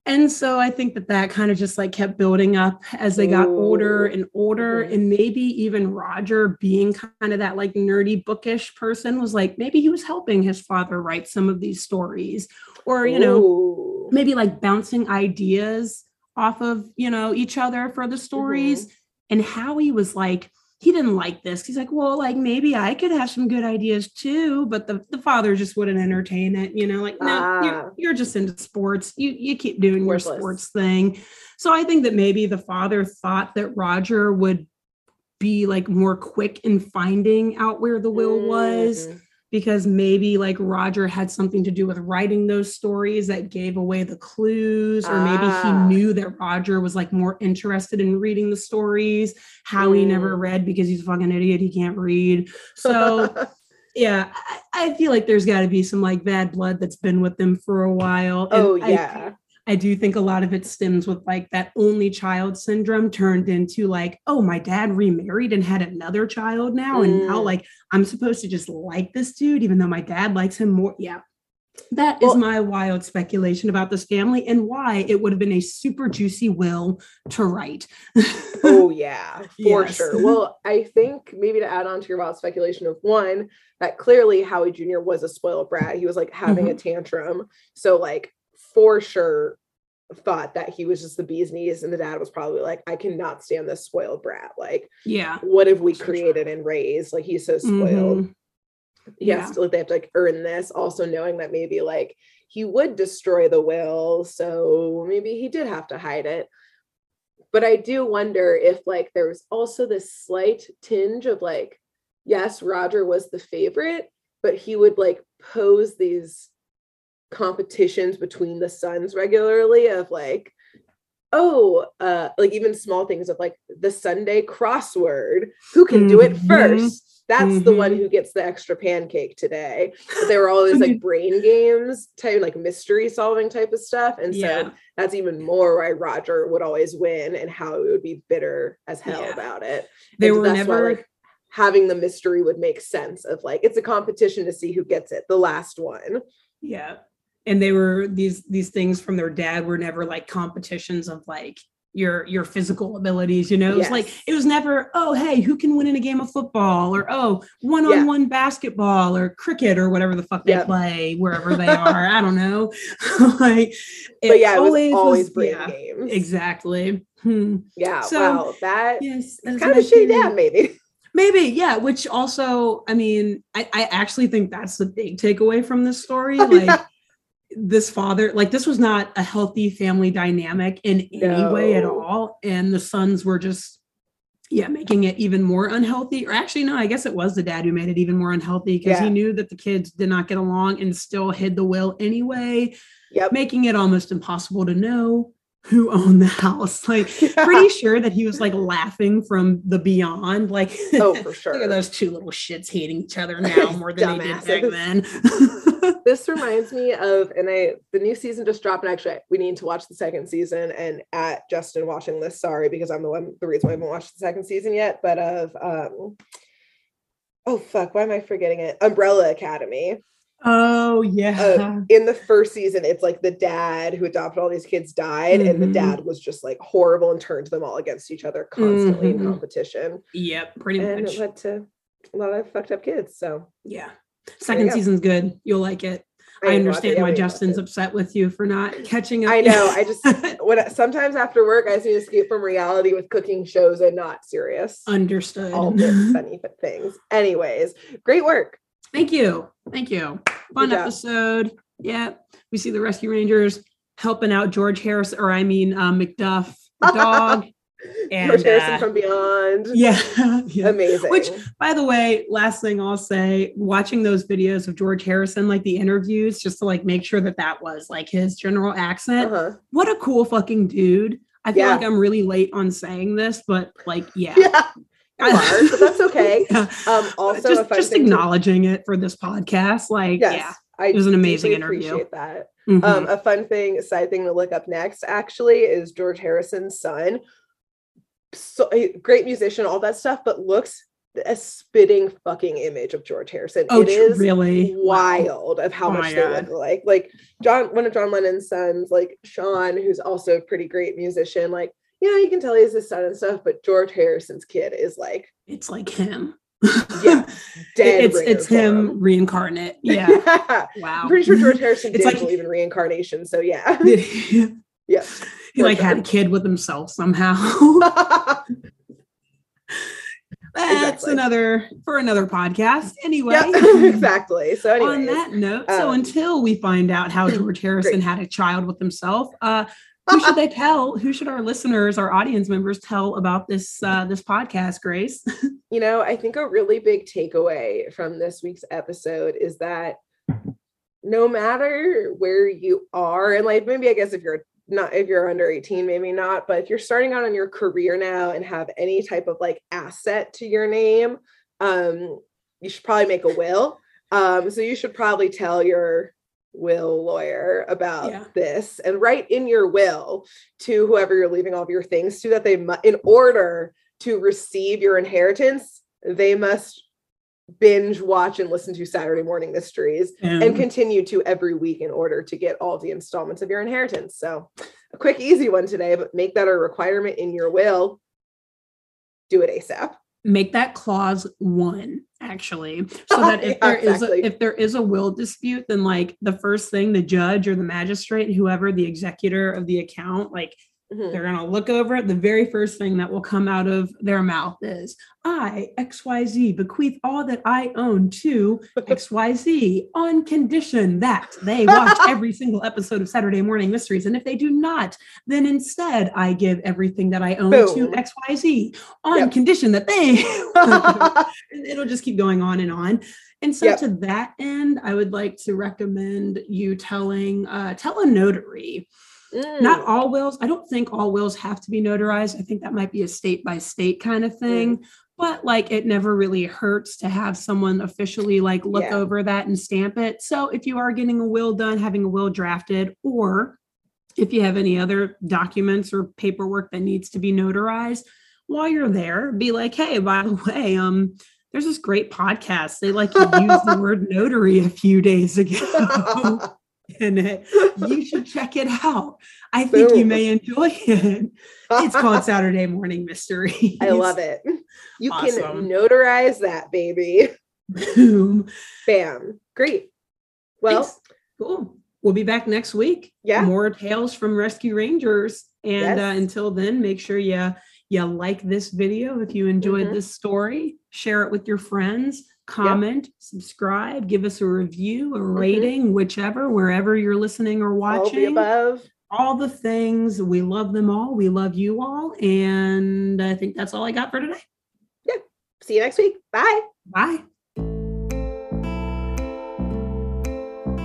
S2: And so I think that that kind of just like kept building up as they got older and older,
S1: Mhm.
S2: and maybe even Roger being kind of that like nerdy bookish person was like maybe he was helping his father write some of these stories, or you know
S1: Ooh.
S2: maybe like bouncing ideas off of you know each other for the stories and howie was like he didn't like this. He's like well like maybe i could have some good ideas too but the, the father just wouldn't entertain it you know like no
S1: Ah.
S2: you're, you're just into sports. You you keep doing your sports thing. So i think that maybe the father thought that roger would be like more quick in finding out where the will was.
S1: Mhm.
S2: Because maybe like Roger had something to do with writing those stories that gave away the clues, or maybe
S1: Ah.
S2: he knew that Roger was like more interested in reading the stories. Howie never
S1: Mm.
S2: read because he's a fucking idiot. He can't read. So yeah, I, I feel like there's got to be some like bad blood that's been with them for a while. and
S1: oh yeah.
S2: I do think a lot of it stems with like that only child syndrome turned into like, oh, my dad remarried and had another child now. And now,
S1: Mm.
S2: like, I'm supposed to just like this dude, even though my dad likes him more. Yeah. That is
S1: Well-
S2: my wild speculation about this family and why it would have been a super juicy will to write.
S1: oh yeah for
S2: Yes.
S1: sure well i think maybe to add on to your wild speculation of one that clearly howie jr was a spoiled brat he was like having
S2: Mm-hmm.
S1: a tantrum so like for sure thought that he was just the bee's knees and the dad was probably like i cannot stand this spoiled brat. Like
S2: yeah.
S1: what have we created and raised? Like he's so spoiled.
S2: Mhm.
S1: yes like they have to like earn this also knowing that maybe like he would destroy the will so maybe he did have to hide it. But i do wonder if like there was also this slight tinge of like yes roger was the favorite but he would like pose these competitions between the sons regularly of like oh uh like even small things of like the sunday crossword who can do it
S2: Mhm.
S1: first that's the one
S2: Mhm.
S1: who gets the extra pancake today but they were always like brain games type like mystery solving type of stuff and so
S2: Yeah.
S1: that's even more why roger would always win and how it would be bitter as hell
S2: Yeah.
S1: about it
S2: They
S1: And
S2: were
S1: that's why,
S2: never.
S1: like having the mystery would make sense of like it's a competition to see who gets it the last one
S2: Yeah. And they were these these things from their dad were never like competitions of like your your physical abilities you know it was like it was never oh hey who can win in a game of football or oh one-on-one basketball or cricket or whatever the fuck they
S1: Yep.
S2: play wherever they are i don't know like
S1: but yeah, it was always brain
S2: yeah,
S1: games.
S2: exactly Hmm.
S1: Yeah.
S2: So,
S1: wow. That
S2: yes as
S1: kind of shitty dad, maybe.
S2: Maybe, yeah. Which also, I mean, I, I actually think that's the big takeaway from this story. Like
S1: Yeah.
S2: This father, like this was not a healthy family dynamic in any way at all. And the sons were just, yeah, making it even more unhealthy. Or actually, no, I guess it was the dad who made it even more unhealthy because he knew that the kids did not get along and still hid the will anyway,
S1: Yep.
S2: making it almost impossible to know who owned the house. Like
S1: Yeah.
S2: pretty sure that he was like laughing from the beyond, like
S1: Oh, for sure Look
S2: at those two little shits hating each other now more than they did back then.
S1: this reminds me of and i the new season just dropped and actually we need to watch the second season and at justin watching this sorry because i'm the one the reason why i haven't watched the second season yet but of um oh fuck why am i forgetting it umbrella academy
S2: oh yeah.
S1: Uh, in the first season it's like the dad who adopted all these kids died and the
S2: Mhm.
S1: dad was just like horrible and turned them all against each other constantly
S2: Mhm.
S1: in competition
S2: yep, pretty
S1: and
S2: much.
S1: And it led to a lot of fucked up kids so
S2: yeah. Second season's good. You'll like it. I,
S1: it.
S2: understand why
S1: we didn't watch
S2: Justin's upset with you for not catching up.
S1: I know. I just when sometimes after work I just need to escape from reality with cooking shows and not serious.
S2: understood.
S1: All funny things. Anyways, great work.
S2: Thank you. Thank you. Fun episode. Yeah. We see the Rescue Rangers helping out George Harris, or I mean uh, McDuff, the dog. And
S1: George Harrison
S2: uh,
S1: from Beyond.
S2: yeah. yeah.
S1: Amazing.
S2: Which, by the way, last thing I'll say, watching those videos of George Harrison, like the interviews, just to like make sure that that was like his general accent.
S1: uh-huh.
S2: What a cool fucking dude. I feel
S1: Yeah.
S2: like I'm really late on saying this, but like, yeah.
S1: Yeah, are, but that's okay.
S2: Yeah.
S1: Um, also,
S2: just just acknowledging it for this podcast. Like,
S1: yes, I
S2: it was an amazing interview.
S1: Appreciate that.
S2: yeah. Mhm.
S1: Um, a fun thing, side thing to look up next actually is George Harrison's son. So a great musician, all that stuff, but looks a spitting fucking image of George Harrison.
S2: oh,
S1: it is
S2: really Wow.
S1: wild of how
S2: Oh
S1: much they look like. Like John, one of John Lennon's sons, like Sean, who's also a pretty great musician. Like, you know, you can tell he's his son and stuff, but George Harrison's kid is like
S2: It's like him.
S1: Yeah, dead.
S2: it's it's
S1: for
S2: him reincarnate. Yeah.
S1: Yeah.
S2: wow.
S1: I'm pretty sure George Harrison
S2: It's
S1: did
S2: like-
S1: believe in reincarnation. So yeah. yeah.
S2: He like had a kid with himself somehow. That's
S1: Exactly.
S2: another for another podcast. Anyway.
S1: Yep, exactly. So anyway,
S2: On that note, so
S1: um,
S2: until we find out how George Harrison had a child with himself, uh, who should they tell? Who should our listeners, our audience members, tell about this uh, this podcast, Grace?
S1: you know, I think a really big takeaway from this week's episode is that no matter where you are, and like maybe I guess if you're not if you're under 18, maybe not, but if you're starting out on your career now and have any type of like asset to your name, um, you should probably make a will. Um, so you should probably tell your will lawyer about
S2: Yeah.
S1: this and write in your will to whoever you're leaving all of your things to that they mu- in order to receive your inheritance they must binge watch and listen to saturday morning mysteries and continue to every week in order to get all the installments of your inheritance. So a quick easy one today but make that a requirement in your will. Do it asap
S2: make that clause one actually so that if
S1: Yeah,
S2: there is
S1: exactly.
S2: a, if there is a will dispute then like the first thing the judge or the magistrate whoever the executor of the account like
S1: Mhm.
S2: they're going to look over it the very first thing that will come out of their mouth is i xyz bequeath all that i own to xyz on condition that they watch every single episode of saturday morning mysteries and if they do not then instead i give everything that i own to xyz on
S1: Yep.
S2: condition that they it'll just keep going on and on and so
S1: Yep.
S2: to that end i would like to recommend you telling uh, tell a notary not
S1: Mm.
S2: all wills i don't think all wills have to be notarized i think that might be a state by state kind of thing but like it never really hurts to have someone officially like look
S1: Yeah.
S2: over that and stamp it so if you are getting a will done having a will drafted or if you have any other documents or paperwork that needs to be notarized while you're there be like hey by the way um there's this great podcast they like use the word notary a few days ago in it. You should check it out. I think Boom. you may enjoy it. It's called Saturday Morning Mystery.
S1: I love it. You awesome. can notarize that, baby.
S2: Boom.
S1: Bam. Great. Well,
S2: Thanks. cool. We'll be back next week.
S1: Yeah.
S2: More tales from Rescue Rangers. And uh, yes. uh, until then, make sure you you like this video if you enjoyed mm-hmm. this story. Share it with your friends. Comment, yep. subscribe, give us a review, a mm-hmm. rating, whichever, wherever you're listening or watching.
S1: All.
S2: All the things. We love them all. We love you all. And I think that's all I got for today.
S1: Yeah. See you next week. Bye.
S2: Bye.